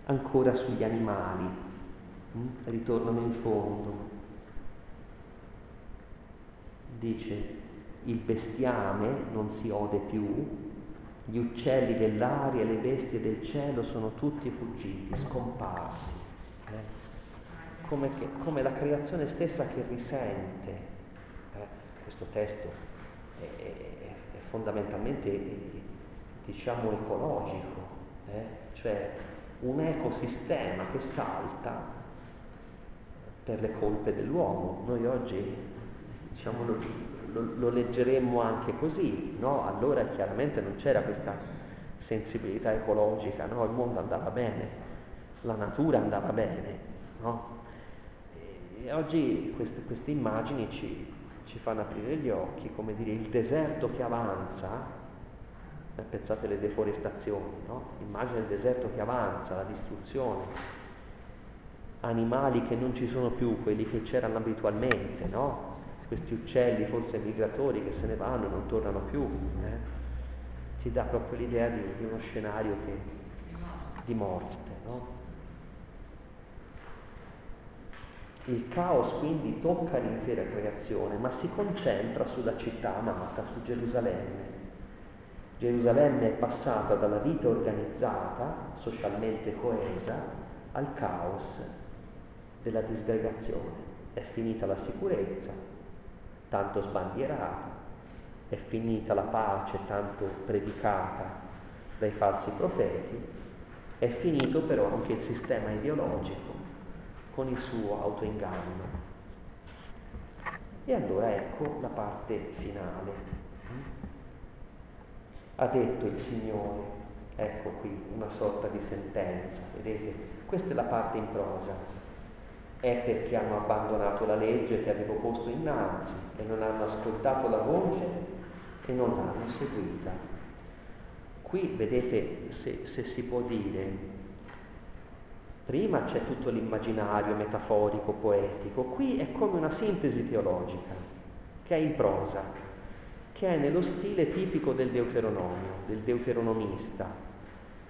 ancora sugli animali, mm? ritornano in fondo. Dice, il bestiame non si ode più, gli uccelli dell'aria le bestie del cielo sono tutti fuggiti, scomparsi. Eh? Come, che, come, la creazione stessa che risente. Eh? Questo testo è, è fondamentalmente diciamo ecologico, eh? cioè un ecosistema che salta per le colpe dell'uomo. Noi oggi diciamo, lo, lo, lo, leggeremmo anche così, no? allora chiaramente non c'era questa sensibilità ecologica, no? il mondo andava bene, la natura andava bene. No? E oggi queste, queste immagini ci, ci fanno aprire gli occhi, come dire, il deserto che avanza, eh, pensate alle deforestazioni, no? immagine del deserto che avanza, la distruzione, animali che non ci sono più, quelli che c'erano abitualmente, no? questi uccelli forse migratori che se ne vanno e non tornano più, eh? ti dà proprio l'idea di, di uno scenario che, di morte. No? Il caos quindi tocca l'intera creazione, ma si concentra sulla città amata, su Gerusalemme. Gerusalemme è passata dalla vita organizzata, socialmente coesa, al caos della disgregazione. È finita la sicurezza, tanto sbandierata, è finita la pace tanto predicata dai falsi profeti, è finito però anche il sistema ideologico con il suo autoinganno. E allora ecco la parte finale. Ha detto il Signore, ecco qui una sorta di sentenza, vedete? Questa è la parte in prosa. È perché hanno abbandonato la legge che avevo posto innanzi e non hanno ascoltato la voce e non l'hanno seguita. Qui vedete se, se si può dire, Prima c'è tutto l'immaginario metaforico, poetico, qui è come una sintesi teologica, che è in prosa, che è nello stile tipico del Deuteronomio, del deuteronomista,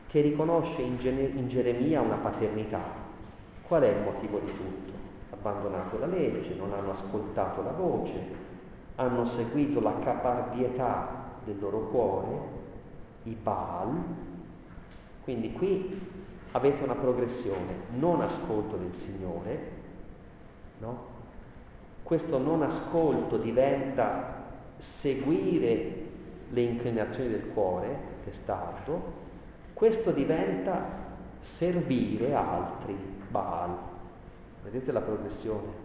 che riconosce in, Gene- in Geremia una paternità. Qual è il motivo di tutto? Abbandonato la legge, non hanno ascoltato la voce, hanno seguito la caparbietà del loro cuore, i Baal. Quindi qui avete una progressione, non ascolto del Signore, no? Questo non ascolto diventa seguire le inclinazioni del cuore, testardo, questo diventa servire altri, Baal. Vedete la progressione?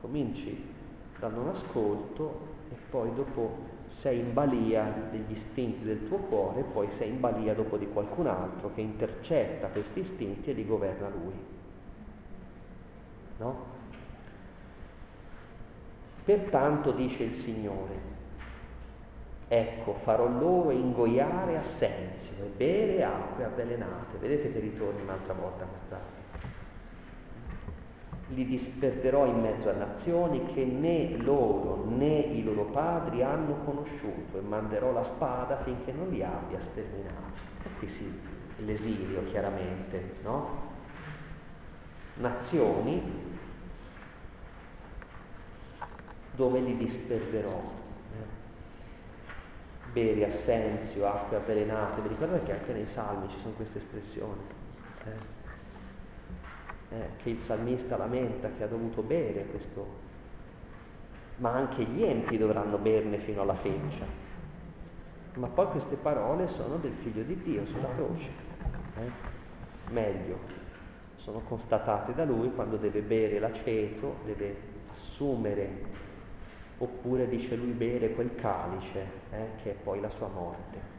Cominci dal non ascolto e poi dopo sei in balia degli istinti del tuo cuore e poi sei in balia dopo di qualcun altro che intercetta questi istinti e li governa lui. No? Pertanto dice il Signore, ecco farò loro ingoiare assenzio e bere acque avvelenate. Vedete che ritorna un'altra volta questa li disperderò in mezzo a nazioni che né loro né i loro padri hanno conosciuto e manderò la spada finché non li abbia sterminati. E qui sì, l'esilio chiaramente, no? Nazioni dove li disperderò. Bere assenzio, acque avvelenate, vi ricordate che anche nei salmi ci sono queste espressioni? Eh? Eh, che il salmista lamenta che ha dovuto bere questo, ma anche gli empi dovranno berne fino alla feccia. Ma poi queste parole sono del figlio di Dio sulla croce. Eh? Meglio, sono constatate da lui quando deve bere l'aceto, deve assumere, oppure dice lui bere quel calice, eh, che è poi la sua morte.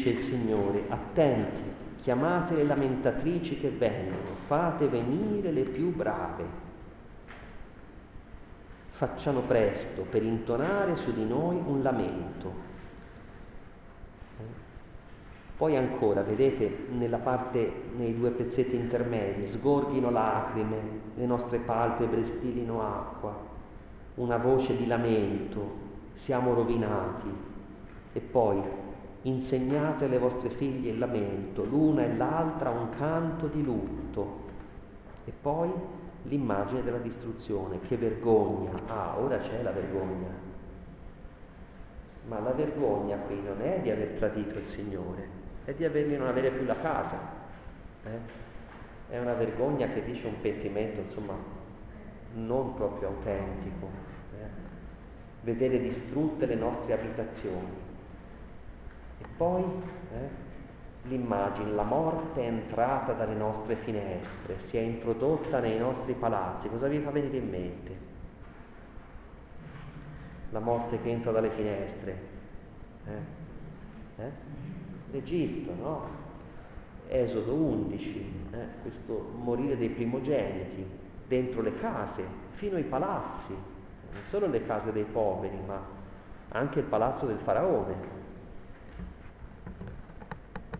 Dice il Signore, attenti, chiamate le lamentatrici che vengono, fate venire le più brave. Facciano presto per intonare su di noi un lamento. Poi ancora, vedete, nella parte, nei due pezzetti intermedi, sgorghino lacrime, le nostre palpebre stilino acqua, una voce di lamento, siamo rovinati. E poi insegnate alle vostre figlie il lamento, l'una e l'altra un canto di lutto. E poi l'immagine della distruzione, che vergogna. Ah, ora c'è la vergogna. Ma la vergogna qui non è di aver tradito il Signore, è di avergli non avere più la casa. Eh? È una vergogna che dice un pentimento, insomma, non proprio autentico. Eh? Vedere distrutte le nostre abitazioni poi eh, l'immagine, la morte è entrata dalle nostre finestre, si è introdotta nei nostri palazzi. Cosa vi fa venire in mente? La morte che entra dalle finestre. Eh? Eh? L'Egitto, no? Esodo 11, eh, questo morire dei primogeniti dentro le case, fino ai palazzi, non solo le case dei poveri, ma anche il palazzo del faraone.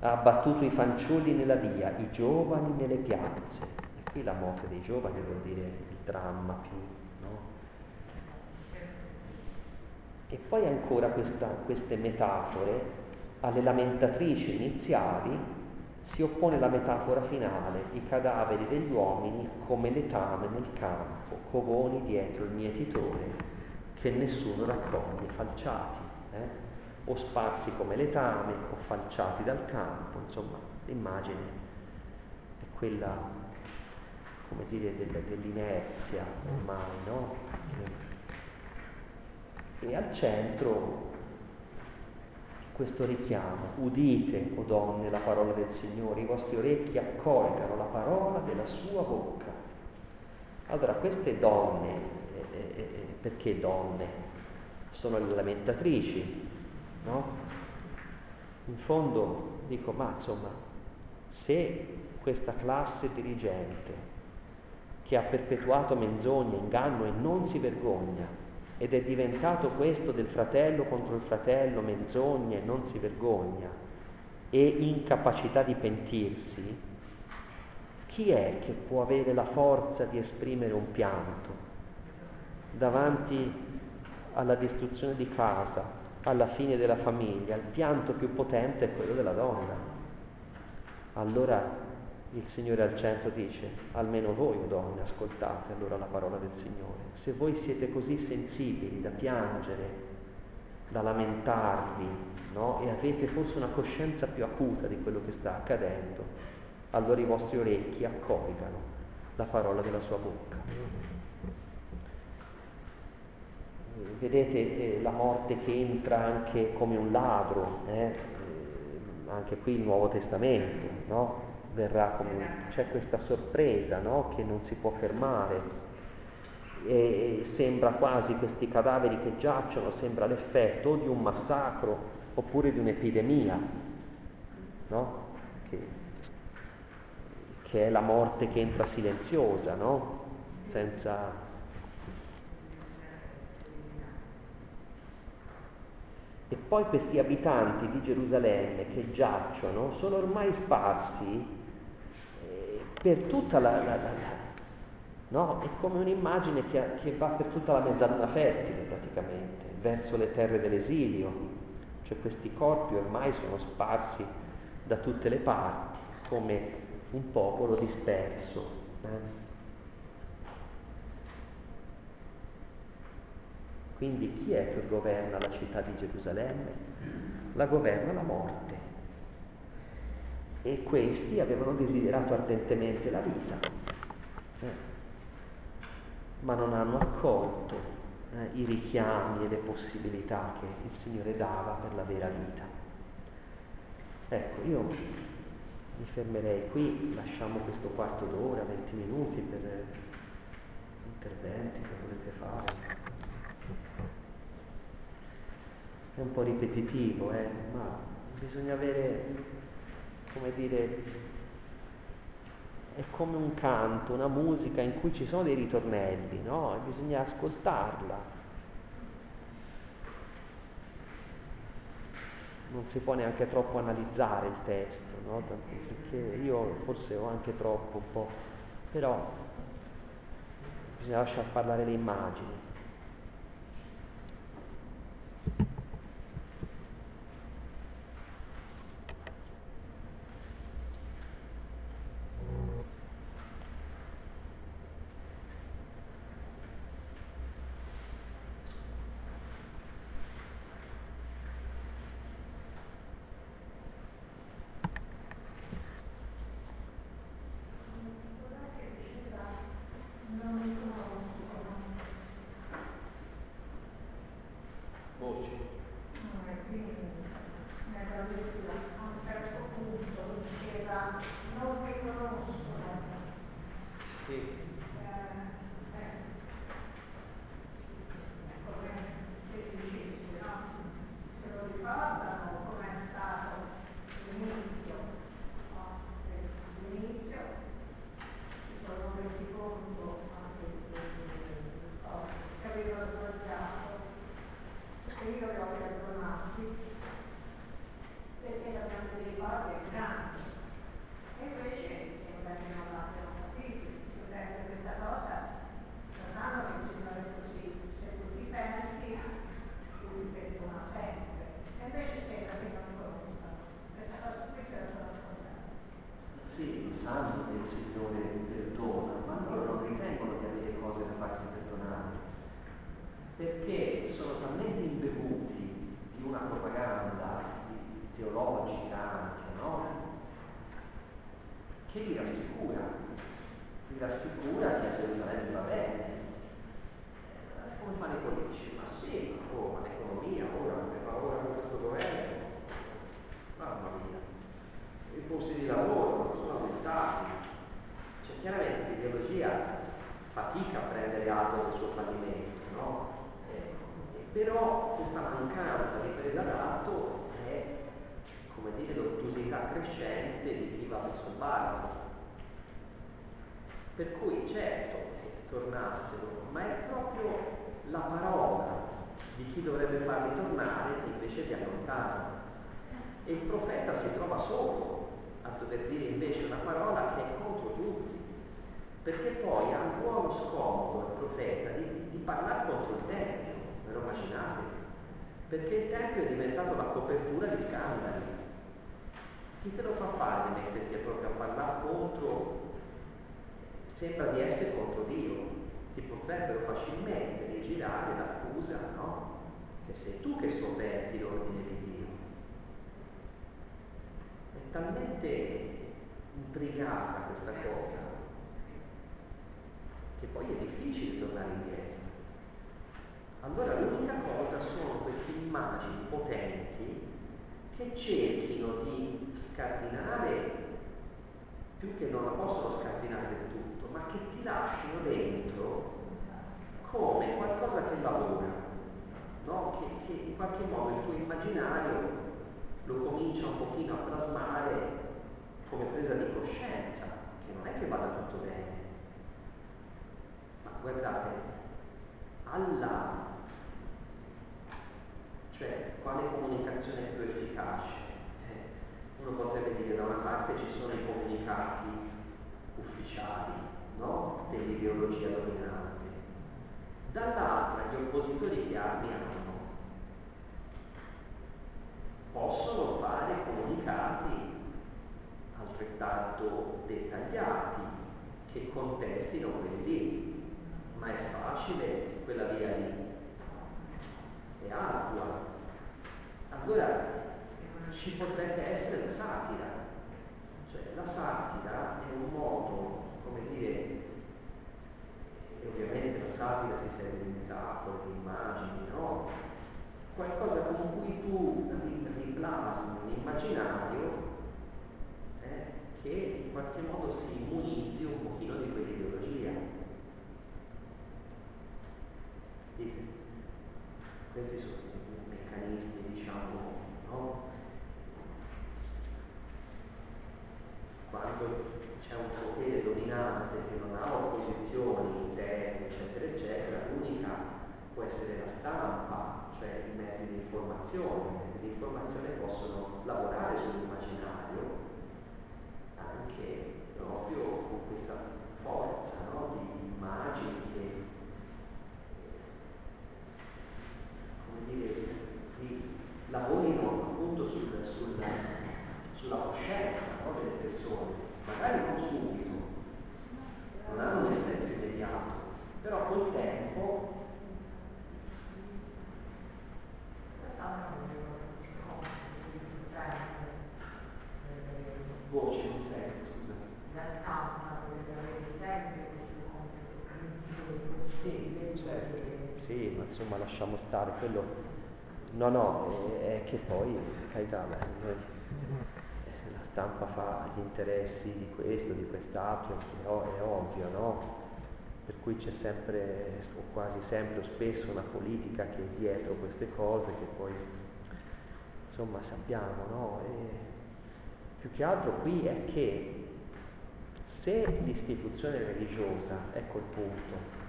Ha abbattuto i fanciulli nella via, i giovani nelle piazze. E qui la morte dei giovani vuol dire il dramma più, no? E poi ancora questa, queste metafore alle lamentatrici iniziali si oppone la metafora finale, i cadaveri degli uomini come letame nel campo, covoni dietro il mietitore, che nessuno raccoglie, falciati, eh? O sparsi come letame, o falciati dal campo, insomma, l'immagine è quella, come dire, dell'inerzia ormai, no? E al centro questo richiamo. Udite, o oh donne, la parola del Signore, i vostri orecchi accolgano la parola della sua bocca. Allora, queste donne, eh, eh, eh, perché donne? Sono le lamentatrici, no? In fondo dico, ma insomma, se questa classe dirigente che ha perpetuato menzogne, inganno e non si vergogna, ed è diventato questo del fratello contro il fratello, menzogne, non si vergogna e incapacità di pentirsi, chi è che può avere la forza di esprimere un pianto davanti alla distruzione di casa, alla fine della famiglia? Il pianto più potente è quello della donna. Allora il Signore al centro dice, almeno voi, o donne, ascoltate allora la parola del Signore. Se voi siete così sensibili da piangere, da lamentarvi, no? e avete forse una coscienza più acuta di quello che sta accadendo, allora i vostri orecchi accolgano la parola della sua bocca. Vedete eh, la morte che entra anche come un ladro, eh? anche qui il Nuovo Testamento, no? verrà come c'è questa sorpresa no? che non si può fermare e sembra quasi questi cadaveri che giacciono, sembra l'effetto di un massacro oppure di un'epidemia, no? che, che, è la morte che entra silenziosa, senza... E poi questi abitanti di Gerusalemme che giacciono sono ormai sparsi per tutta la, la, la, no? È come un'immagine che, che, va per tutta la mezzaluna fertile praticamente, verso le terre dell'esilio. Cioè questi corpi ormai sono sparsi da tutte le parti, come un popolo disperso. Eh? Quindi chi è che governa la città di Gerusalemme? La governa la morte e questi avevano desiderato ardentemente la vita, eh, ma non hanno accolto eh, i richiami e le possibilità che il Signore dava per la vera vita. Ecco, io mi fermerei qui, lasciamo questo quarto d'ora, 20 minuti per interventi che volete fare. È un po' ripetitivo, eh, ma bisogna avere come dire, è come un canto, una musica in cui ci sono dei ritornelli, no? E bisogna ascoltarla. Non si può neanche troppo analizzare il testo, no? Perché io forse ho anche troppo un po', però bisogna lasciare parlare le immagini. perché sono talmente imbevuti di una propaganda teologica anche, no? Che li rassicura, li rassicura che a Gerusalemme va bene, tornare invece di allontanare. E il profeta si trova solo a dover dire invece una parola che è contro tutti, perché poi ha un buono scopo il profeta di, di parlare contro il Tempio, ve lo immaginate? Perché il Tempio è diventato la copertura di scandali. Chi te lo fa fare di metterti proprio a parlare contro? Sembra di essere contro Dio, ti potrebbero facilmente rigirare l'accusa, no? E sei tu che scoperti l'ordine di Dio. È talmente intrigata questa cosa che poi è difficile tornare indietro. Allora l'unica cosa sono queste immagini potenti che cerchino di scardinare, più che non la possono scardinare del tutto, ma che ti lasciano dentro come qualcosa che lavora no? che, che, in qualche modo il tuo immaginario lo comincia un pochino a plasmare come presa di coscienza, che non è che vada tutto bene. Ma guardate, alla, cioè quale comunicazione è più efficace? Eh, uno potrebbe dire da una parte ci sono i comunicati ufficiali no? dell'ideologia dominante dall'altra gli oppositori di armi hanno. Possono fare comunicati altrettanto dettagliati che contestino quelli lì, ma è facile quella via lì, è ardua. Allora ci potrebbe essere la satira, cioè la satira è un modo, come dire, e ovviamente la satira si sia diventata con le immagini, no? Qualcosa con cui tu riplasmi un immaginario eh, che in qualche modo si immunizzi un pochino di quell'ideologia. Dite, questi sono i meccanismi, diciamo, no? Quando c'è un potere lasciamo stare, quello no no, è, che poi, carità, beh, noi, la stampa fa gli interessi di questo, di quest'altro, che oh, è ovvio, no? Per cui c'è sempre, o quasi sempre, o spesso una politica che è dietro queste cose che poi, insomma, sappiamo, no? E più che altro qui è che se l'istituzione religiosa, ecco il punto,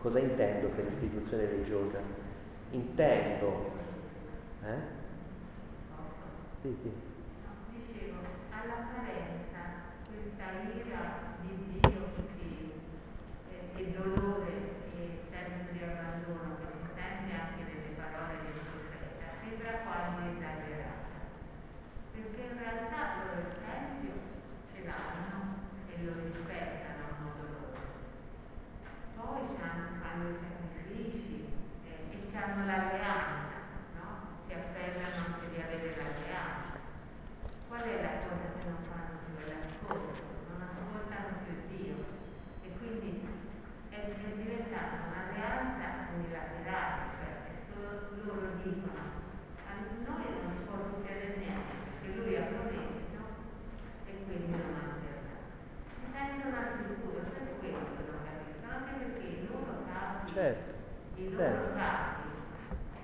Cosa intendo per istituzione religiosa? Intendo, eh? Sì, sì. Dicevo, all'apparenza questa ira di Dio così eh, dolore e senso di abbandono che si sente anche nelle parole del profeta sembra quasi esagerata. Perché in realtà loro il Tempio ce l'hanno e lo rispettano a modo loro. Poi fanno i sacrifici eh, e hanno l'alleanza qual è la cosa che non fanno più? È l'ascolto, non ascoltano più Dio e quindi è, è diventata un'alleanza unilaterale, cioè che solo loro dicono a noi non si può succedere niente, che lui ha promesso e quindi non mancherà. Si sentono al sicuro, per quello non capisco, anche perché i loro capi, certo, i loro certo. capi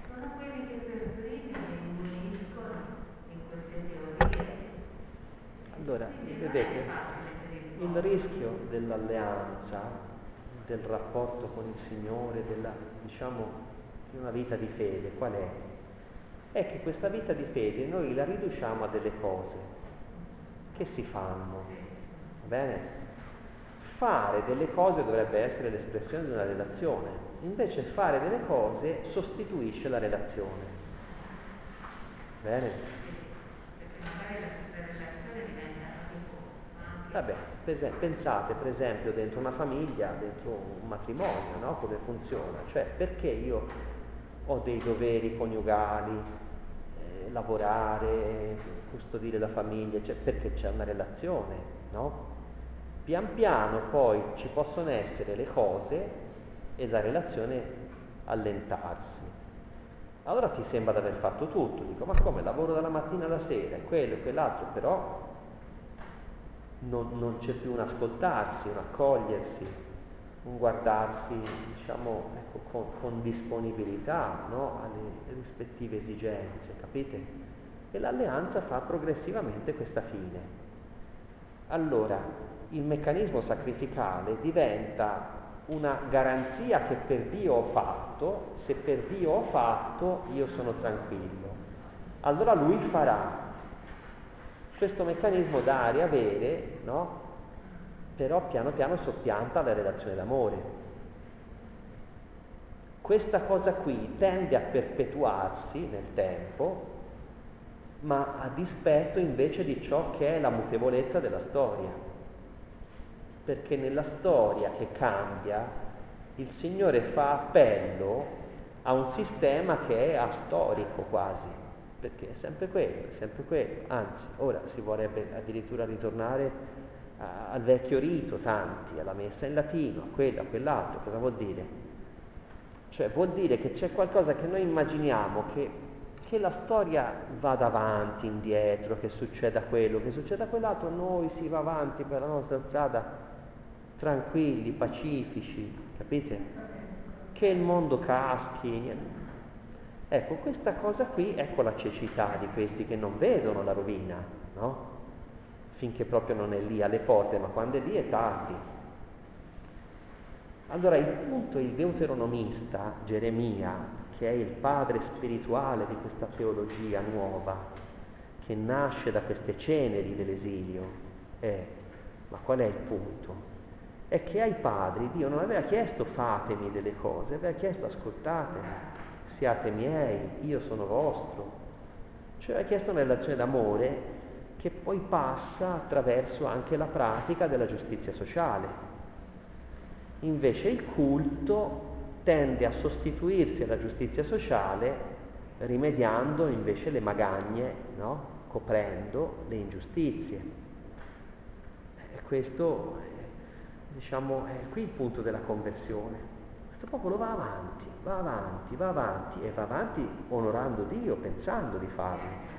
sono quelli che per primi Allora, vedete, il rischio dell'alleanza, del rapporto con il Signore, della, diciamo, di una vita di fede, qual è? È che questa vita di fede noi la riduciamo a delle cose che si fanno, bene? Fare delle cose dovrebbe essere l'espressione di una relazione, invece fare delle cose sostituisce la relazione. Bene? Vabbè, pensate per esempio dentro una famiglia, dentro un matrimonio, no? come funziona? Cioè perché io ho dei doveri coniugali, eh, lavorare, custodire la famiglia, cioè perché c'è una relazione, no? Pian piano poi ci possono essere le cose e la relazione allentarsi. Allora ti sembra di aver fatto tutto, dico ma come lavoro dalla mattina alla sera, quello e quell'altro, però non, non c'è più un ascoltarsi, un accogliersi, un guardarsi diciamo, ecco, con, con, disponibilità no? alle rispettive esigenze, capite? E l'alleanza fa progressivamente questa fine. Allora, il meccanismo sacrificale diventa una garanzia che per Dio ho fatto, se per Dio ho fatto io sono tranquillo. Allora lui farà questo meccanismo dare e avere, no? però piano piano soppianta la relazione d'amore. Questa cosa qui tende a perpetuarsi nel tempo, ma a dispetto invece di ciò che è la mutevolezza della storia. Perché nella storia che cambia, il Signore fa appello a un sistema che è astorico quasi perché è sempre quello, è sempre quello, anzi ora si vorrebbe addirittura ritornare al vecchio rito, tanti, alla messa in latino, a quello, a quell'altro, cosa vuol dire? Cioè vuol dire che c'è qualcosa che noi immaginiamo che, che la storia vada avanti, indietro, che succeda quello, che succeda quell'altro, noi si va avanti per la nostra strada tranquilli, pacifici, capite? Che il mondo caschi, niente Ecco, questa cosa qui, ecco la cecità di questi che non vedono la rovina, no? Finché proprio non è lì alle porte, ma quando è lì è tardi. Allora il punto, il deuteronomista, Geremia, che è il padre spirituale di questa teologia nuova, che nasce da queste ceneri dell'esilio, è, ma qual è il punto? È che ai padri Dio non aveva chiesto fatemi delle cose, aveva chiesto ascoltatemi siate miei, io sono vostro. Cioè ha chiesto una relazione d'amore che poi passa attraverso anche la pratica della giustizia sociale. Invece il culto tende a sostituirsi alla giustizia sociale rimediando invece le magagne, no? coprendo le ingiustizie. E questo diciamo, è qui il punto della conversione. Questo popolo va avanti, va avanti, va avanti e va avanti onorando Dio, pensando di farlo.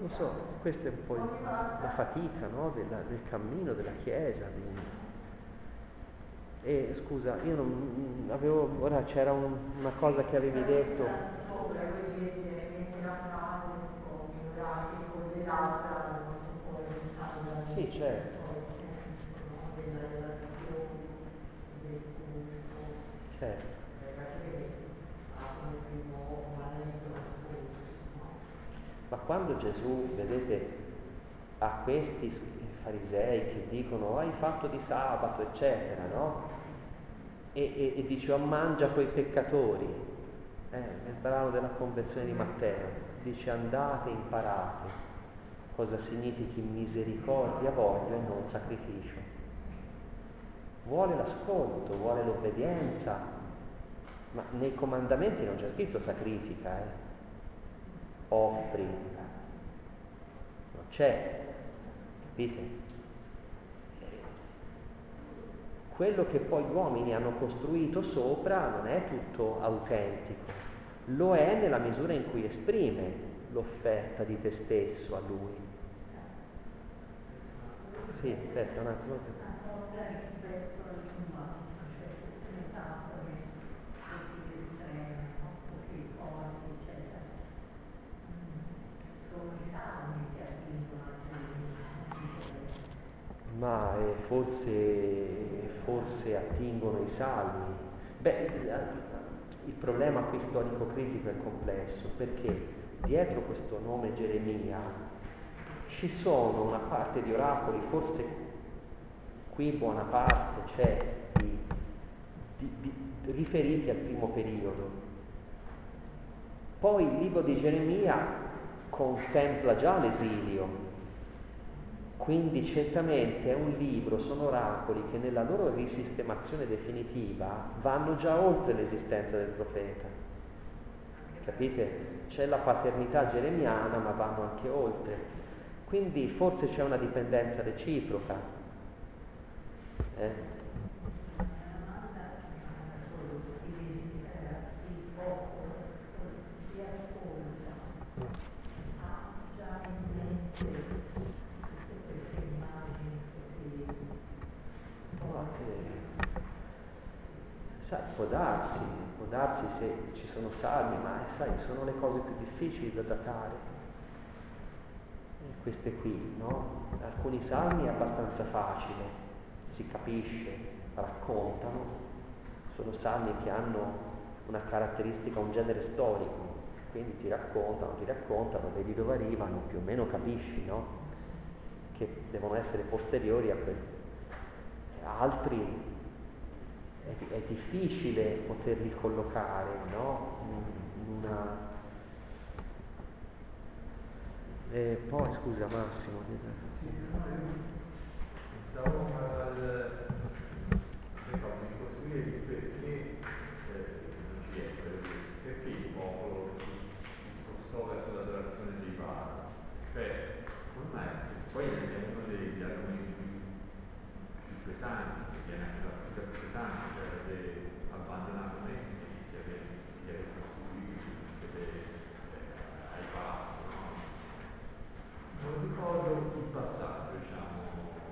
Lo so, questa è un po' la fatica no? Della, del cammino della Chiesa. Di... E scusa, io non avevo, ora c'era un, una cosa che avevi detto sì, certo. Certo. Ma quando Gesù, vedete, a questi farisei che dicono hai fatto di sabato, eccetera, no? E, e, e dice oh, mangia coi peccatori, eh, nel brano della conversione di Matteo dice andate imparate cosa significhi misericordia voglio e non sacrificio. Vuole l'ascolto, vuole l'obbedienza, ma nei comandamenti non c'è scritto sacrifica, eh? offri, non c'è, capite? Quello che poi gli uomini hanno costruito sopra non è tutto autentico, lo è nella misura in cui esprime l'offerta di te stesso a Lui. Sì, aspetta un attimo. Ma eh, forse, forse attingono i salmi. Beh, il problema qui storico-critico è complesso perché dietro questo nome Geremia ci sono una parte di oracoli, forse qui buona parte c'è di, di, di, riferiti al primo periodo. Poi il libro di Geremia contempla già l'esilio, quindi certamente è un libro, sono oracoli che nella loro risistemazione definitiva vanno già oltre l'esistenza del profeta. Capite? C'è la paternità geremiana, ma vanno anche oltre. Quindi forse c'è una dipendenza reciproca. Eh? Sai, può darsi, può darsi se ci sono salmi, ma sai, sono le cose più difficili da datare queste qui, no? Alcuni salmi è abbastanza facile, si capisce, raccontano, sono salmi che hanno una caratteristica, un genere storico, quindi ti raccontano, ti raccontano, vedi dove arrivano, più o meno capisci, no? Che devono essere posteriori a quelli. Altri è, è difficile poterli collocare, no? In una e poi scusa Massimo. Stavo al di costruire perché perché il popolo si spostò verso l'adorazione dei vari. Cioè, ormai poi è uno degli argomenti più pesanti, che viene anche la più pesante, ricordo il passato, diciamo,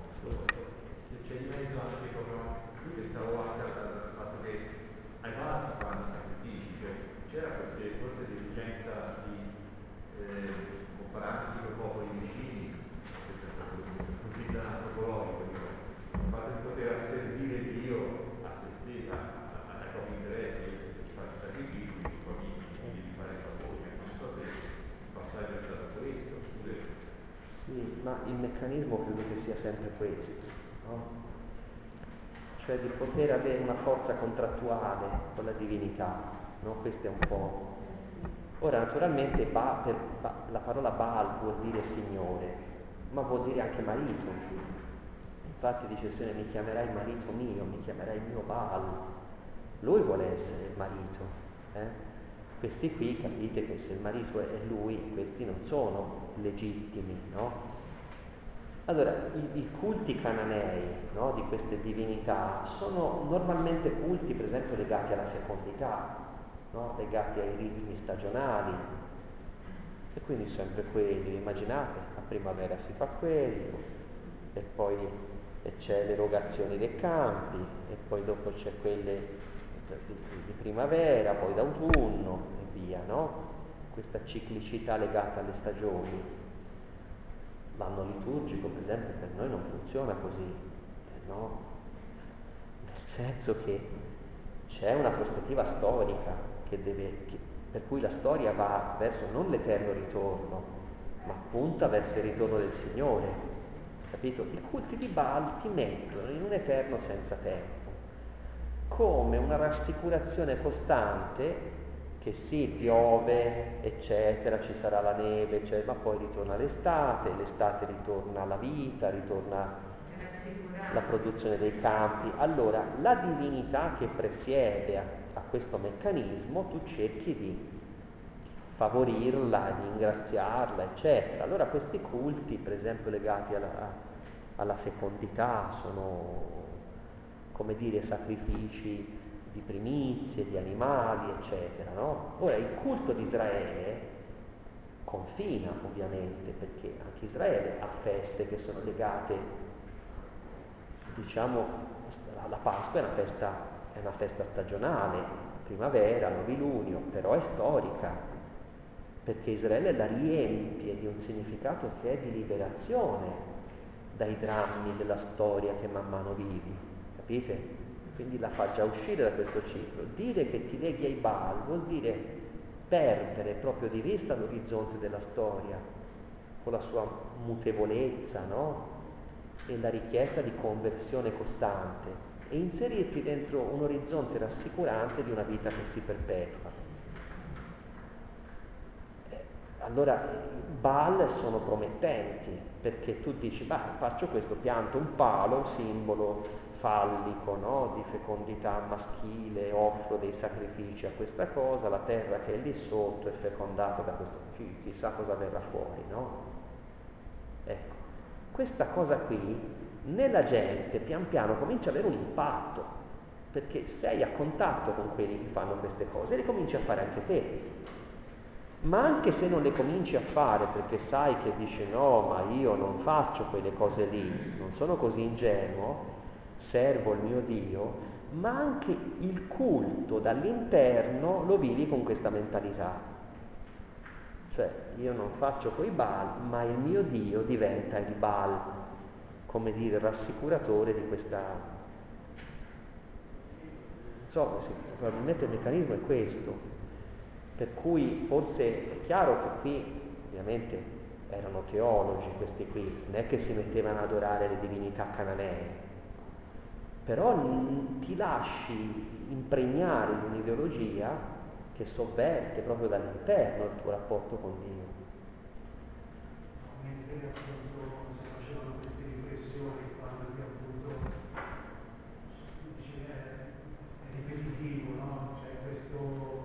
se c'è in mezzo anche io pensavo anche al fatto che ai palazzi fanno sacrifici, cioè c'era questa forse l'esigenza di eh, compararsi con i popoli vicini, questo è stato un punto di vista antropologico, il fatto di poter asservire Dio a se stesso, ai propri interessi, fare sacrifici, poi di fare favori, non so se il passaggio è stato questo. Sì, ma il meccanismo credo che sia sempre questo, no? cioè di poter avere una forza contrattuale con la divinità, no? questo è un po'. Ora naturalmente ba, per, ba, la parola Baal vuol dire Signore, ma vuol dire anche marito. Infatti dice Signore mi chiamerai marito mio, mi chiamerai mio Baal. Lui vuole essere il marito. Eh? Questi qui capite che se il marito è lui, questi non sono legittimi, no? Allora, i, i culti cananei no, di queste divinità sono normalmente culti, per esempio, legati alla fecondità, no? legati ai ritmi stagionali, e quindi sempre quelli, immaginate, a primavera si fa quello, e poi c'è l'erogazione dei campi, e poi dopo c'è quelle di, di primavera, poi d'autunno e via, no? Questa ciclicità legata alle stagioni. L'anno liturgico, per esempio, per noi non funziona così, eh, no? Nel senso che c'è una prospettiva storica che deve, che, per cui la storia va verso non l'eterno ritorno, ma punta verso il ritorno del Signore. Capito? I culti di Baal ti mettono in un eterno senza tempo, come una rassicurazione costante che sì, piove, eccetera, ci sarà la neve, eccetera, ma poi ritorna l'estate, l'estate ritorna la vita, ritorna la produzione dei campi. Allora, la divinità che presiede a, a questo meccanismo, tu cerchi di favorirla, di ingraziarla, eccetera. Allora questi culti, per esempio legati alla, alla fecondità, sono, come dire, sacrifici di primizie, di animali, eccetera. No? Ora il culto di Israele confina ovviamente, perché anche Israele ha feste che sono legate, diciamo, la Pasqua è una festa, è una festa stagionale, primavera, novilunio, però è storica, perché Israele la riempie di un significato che è di liberazione dai drammi della storia che man mano vivi, capite? Quindi la fa già uscire da questo ciclo. Dire che ti leghi ai Baal vuol dire perdere proprio di vista l'orizzonte della storia, con la sua mutevolezza, no? E la richiesta di conversione costante, e inserirti dentro un orizzonte rassicurante di una vita che si perpetua. Eh, allora, Baal sono promettenti, perché tu dici, ma faccio questo, pianto un palo, simbolo fallico, no? di fecondità maschile, offro dei sacrifici a questa cosa, la terra che è lì sotto è fecondata da questo, chissà cosa verrà fuori, no? Ecco, questa cosa qui nella gente pian piano comincia ad avere un impatto, perché sei a contatto con quelli che fanno queste cose e le cominci a fare anche te. Ma anche se non le cominci a fare perché sai che dice no, ma io non faccio quelle cose lì, non sono così ingenuo, servo il mio Dio, ma anche il culto dall'interno lo vivi con questa mentalità. Cioè io non faccio quei Baal, ma il mio Dio diventa il Baal, come dire, rassicuratore di questa... Insomma, sì, probabilmente il meccanismo è questo, per cui forse è chiaro che qui ovviamente erano teologi questi qui, non è che si mettevano ad adorare le divinità cananee, però ti lasci impregnare di un'ideologia che sovverte proprio dall'interno il tuo rapporto con Dio. Mentre appunto si facevano queste riflessioni quando ti appunto dice è ripetitivo, no? C'è questo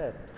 certo.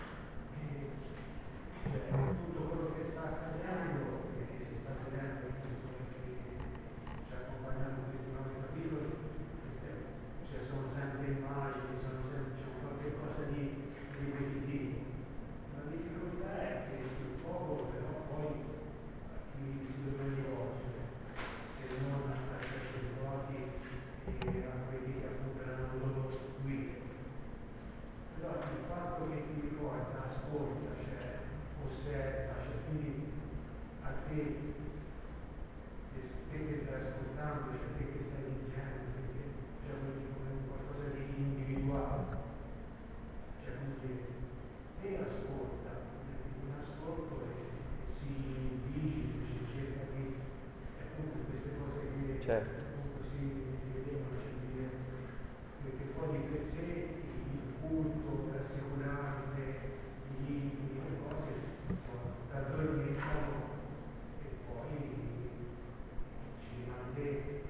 perché poi di per sé il culto rassicurante, i limiti, le cose da dove diventano e poi ci rimane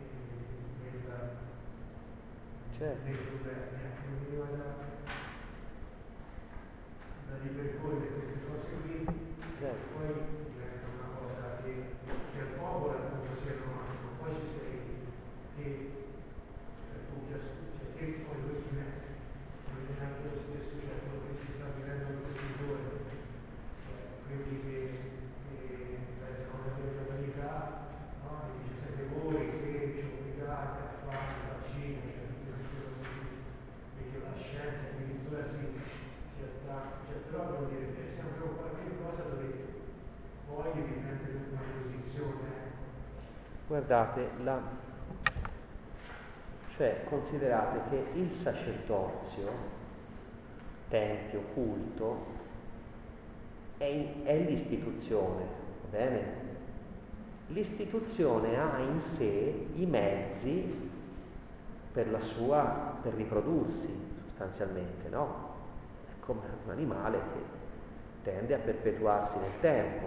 nella certo. nei problemi, da, da ripercorrere queste cose qui, certo. poi diventa una cosa che, che al popolo appunto si è romanzo poi ci sei te, cioè tu che, cioè, te poi lui guardate, la, cioè considerate che il sacerdozio, tempio, culto, è, in, è l'istituzione, va bene? L'istituzione ha in sé i mezzi per, la sua, per riprodursi sostanzialmente, no? È come un animale che tende a perpetuarsi nel tempo.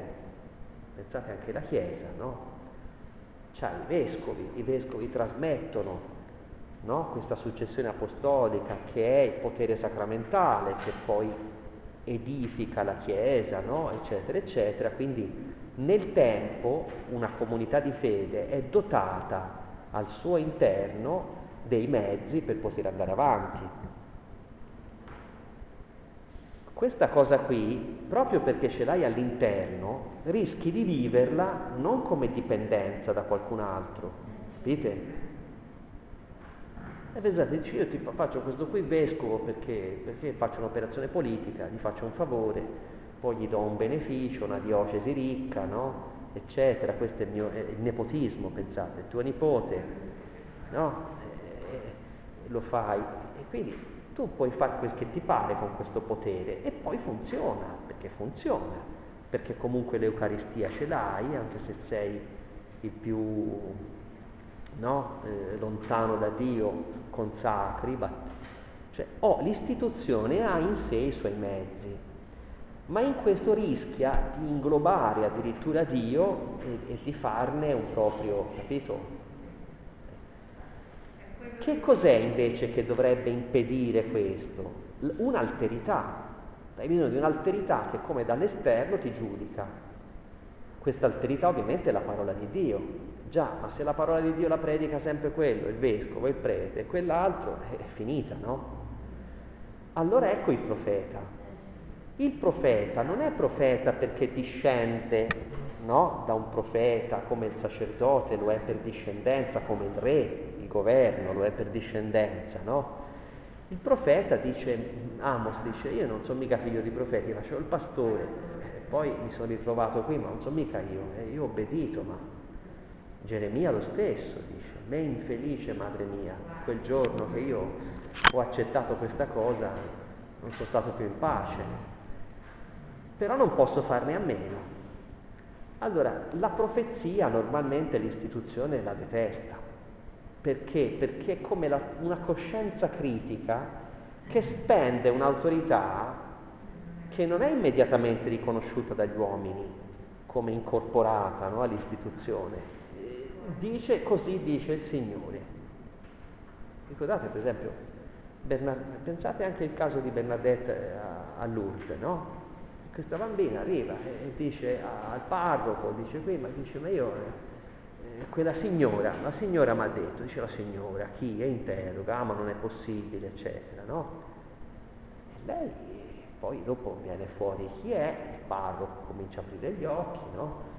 Pensate anche alla Chiesa, no? C'ha i vescovi, i vescovi trasmettono no? questa successione apostolica che è il potere sacramentale che poi edifica la Chiesa, no? eccetera, eccetera. Quindi nel tempo una comunità di fede è dotata al suo interno dei mezzi per poter andare avanti. Questa cosa qui, proprio perché ce l'hai all'interno, rischi di viverla non come dipendenza da qualcun altro, capite? E pensate, io ti faccio questo qui vescovo perché, perché faccio un'operazione politica, gli faccio un favore, poi gli do un beneficio, una diocesi ricca, no? eccetera, questo è il mio è il nepotismo, pensate, tuo nipote, no? E, lo fai. E quindi tu puoi fare quel che ti pare con questo potere e poi funziona, perché funziona, perché comunque l'Eucaristia ce l'hai, anche se sei il più no, eh, lontano da Dio, consacri, ma, cioè, oh, l'istituzione ha in sé i suoi mezzi, ma in questo rischia di inglobare addirittura Dio e, e di farne un proprio, capito? Che cos'è invece che dovrebbe impedire questo? Un'alterità. Hai bisogno di un'alterità che come dall'esterno ti giudica. Questa alterità ovviamente è la parola di Dio. Già, ma se la parola di Dio la predica sempre quello, il vescovo, il prete, quell'altro, è finita, no? Allora ecco il profeta. Il profeta non è profeta perché discende no? da un profeta come il sacerdote lo è per discendenza, come il re, governo, lo è per discendenza, no? Il profeta dice, Amos dice, io non sono mica figlio di profeti, facevo il pastore, poi mi sono ritrovato qui, ma non sono mica io, eh, io ho obbedito, ma Geremia lo stesso dice, me infelice madre mia, quel giorno che io ho accettato questa cosa non sono stato più in pace, però non posso farne a meno. Allora, la profezia normalmente l'istituzione la detesta, perché? Perché è come la, una coscienza critica che spende un'autorità che non è immediatamente riconosciuta dagli uomini come incorporata no, all'istituzione. Dice così dice il Signore. Ricordate per esempio, Bernard, pensate anche al caso di Bernadette a, a Lourdes, no? Questa bambina arriva e dice al parroco, dice qui, ma dice ma io quella signora, la signora mi ha detto, dice la signora, chi è interroga, ah, ma non è possibile, eccetera, no? E lei poi dopo viene fuori chi è, il parroco comincia a aprire gli occhi, no?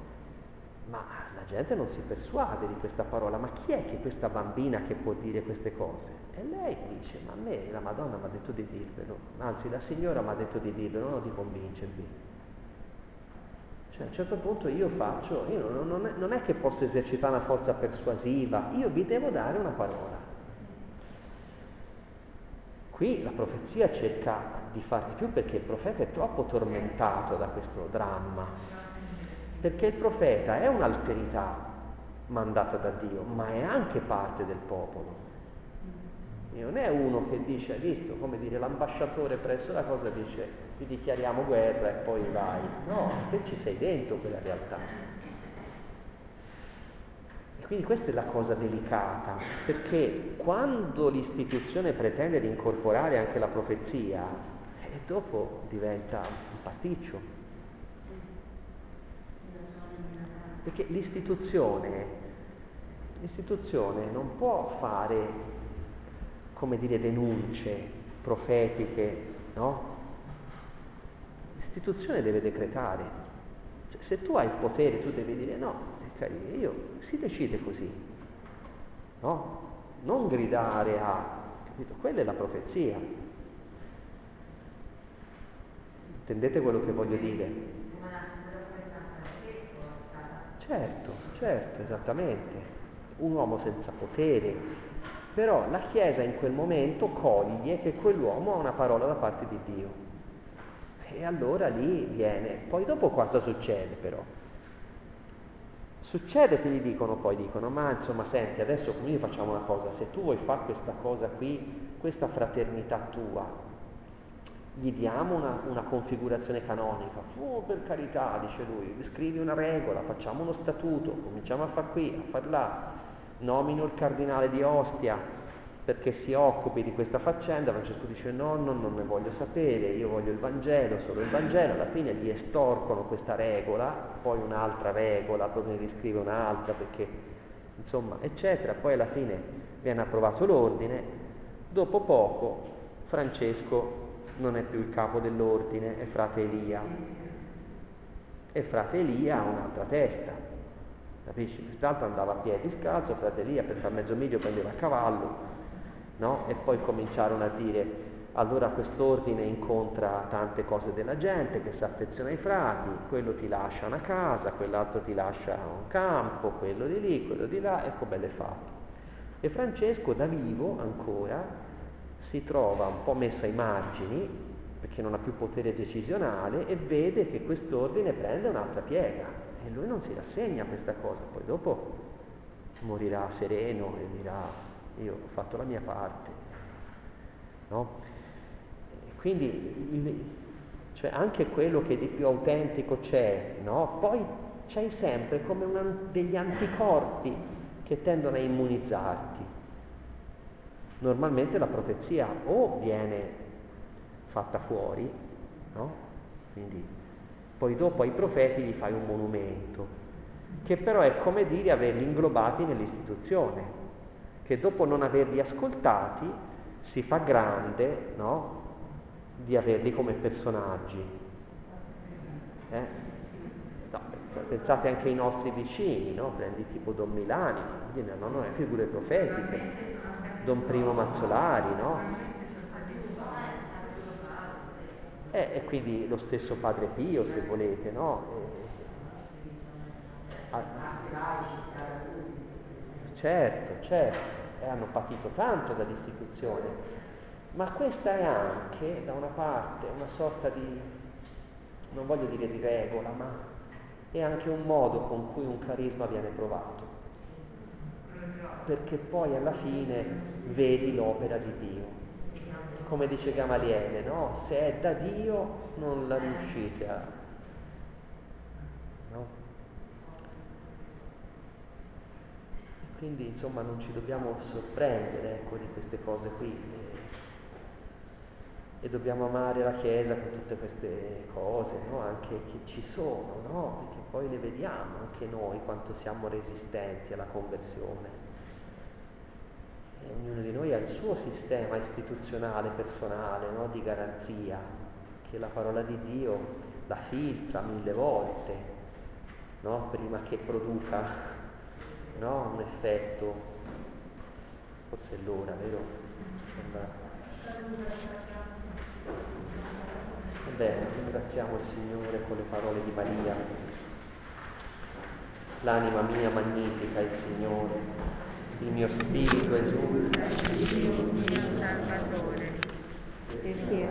Ma la gente non si persuade di questa parola, ma chi è che questa bambina che può dire queste cose? E lei dice, ma a me la Madonna mi ha detto di dirvelo, anzi la signora mi ha detto di dirvelo, non di convincervi. Cioè a un certo punto io faccio, io non, non, è, non è che posso esercitare una forza persuasiva, io vi devo dare una parola. Qui la profezia cerca di far di più perché il profeta è troppo tormentato da questo dramma, perché il profeta è un'alterità mandata da Dio, ma è anche parte del popolo. E non è uno che dice, hai visto, come dire, l'ambasciatore presso la cosa dice ti dichiariamo guerra e poi vai. No, te ci sei dentro quella realtà. E quindi questa è la cosa delicata, perché quando l'istituzione pretende di incorporare anche la profezia, e dopo diventa un pasticcio. Perché l'istituzione, l'istituzione non può fare, come dire, denunce profetiche, no? L'istituzione deve decretare. Cioè, se tu hai il potere, tu devi dire no, eh, cari, io si decide così. No? Non gridare a... Capito? Quella è la profezia. Intendete quello che voglio dire? Certo, certo, esattamente. un uomo senza potere, però la Chiesa in quel momento coglie che quell'uomo ha una parola da parte di Dio. E allora lì viene. Poi dopo cosa succede però? Succede che gli dicono, poi dicono, ma insomma senti, adesso noi facciamo una cosa, se tu vuoi fare questa cosa qui, questa fraternità tua, gli diamo una, una configurazione canonica. Oh, per carità, dice lui, scrivi una regola, facciamo uno statuto, cominciamo a far qui, a far là, nomino il cardinale di Ostia, perché si occupi di questa faccenda, Francesco dice no, no, non ne voglio sapere, io voglio il Vangelo, solo il Vangelo, alla fine gli estorcono questa regola, poi un'altra regola, poi ne riscrive un'altra, perché insomma, eccetera, poi alla fine viene approvato l'ordine, dopo poco Francesco non è più il capo dell'ordine, è frate Elia, e frate Elia ha un'altra testa, capisci? Quest'altro andava a piedi scalzo, frate Elia per far mezzo miglio prendeva a cavallo, no? E poi cominciarono a dire, allora quest'ordine incontra tante cose della gente che si affeziona ai frati, quello ti lascia una casa, quell'altro ti lascia un campo, quello di lì, quello di là, ecco bello è fatto. E Francesco da vivo ancora si trova un po' messo ai margini, perché non ha più potere decisionale, e vede che quest'ordine prende un'altra piega. E lui non si rassegna a questa cosa, poi dopo morirà sereno e dirà io ho fatto la mia parte. No? Quindi il, cioè anche quello che di più autentico c'è, no? poi c'hai sempre come una, degli anticorpi che tendono a immunizzarti. Normalmente la profezia o viene fatta fuori, no? quindi poi dopo ai profeti gli fai un monumento, che però è come dire averli inglobati nell'istituzione che dopo non averli ascoltati si fa grande no? di averli come personaggi. Eh? No, pensate anche ai nostri vicini, no? prendi tipo Don Milani, non hanno figure profetiche, Don Primo Mazzolari, no? Eh, e quindi lo stesso Padre Pio, se volete, no? Eh, certo, certo e hanno patito tanto dall'istituzione, ma questa è anche da una parte una sorta di, non voglio dire di regola, ma è anche un modo con cui un carisma viene provato, perché poi alla fine vedi l'opera di Dio. Come dice Gamaliele, no? Se è da Dio non la riuscite a... No? Quindi insomma non ci dobbiamo sorprendere ecco, di queste cose qui e, dobbiamo amare la Chiesa con tutte queste cose, no? anche che ci sono, no? perché poi le vediamo anche noi quanto siamo resistenti alla conversione. E ognuno di noi ha il suo sistema istituzionale, personale, no? di garanzia, che la parola di Dio la filtra mille volte, prima che produca no? un effetto, forse è l'ora, vero? Sembra... Bene, ringraziamo il Signore con le parole di Maria. L'anima mia magnifica il Signore, il mio spirito esulta. Perché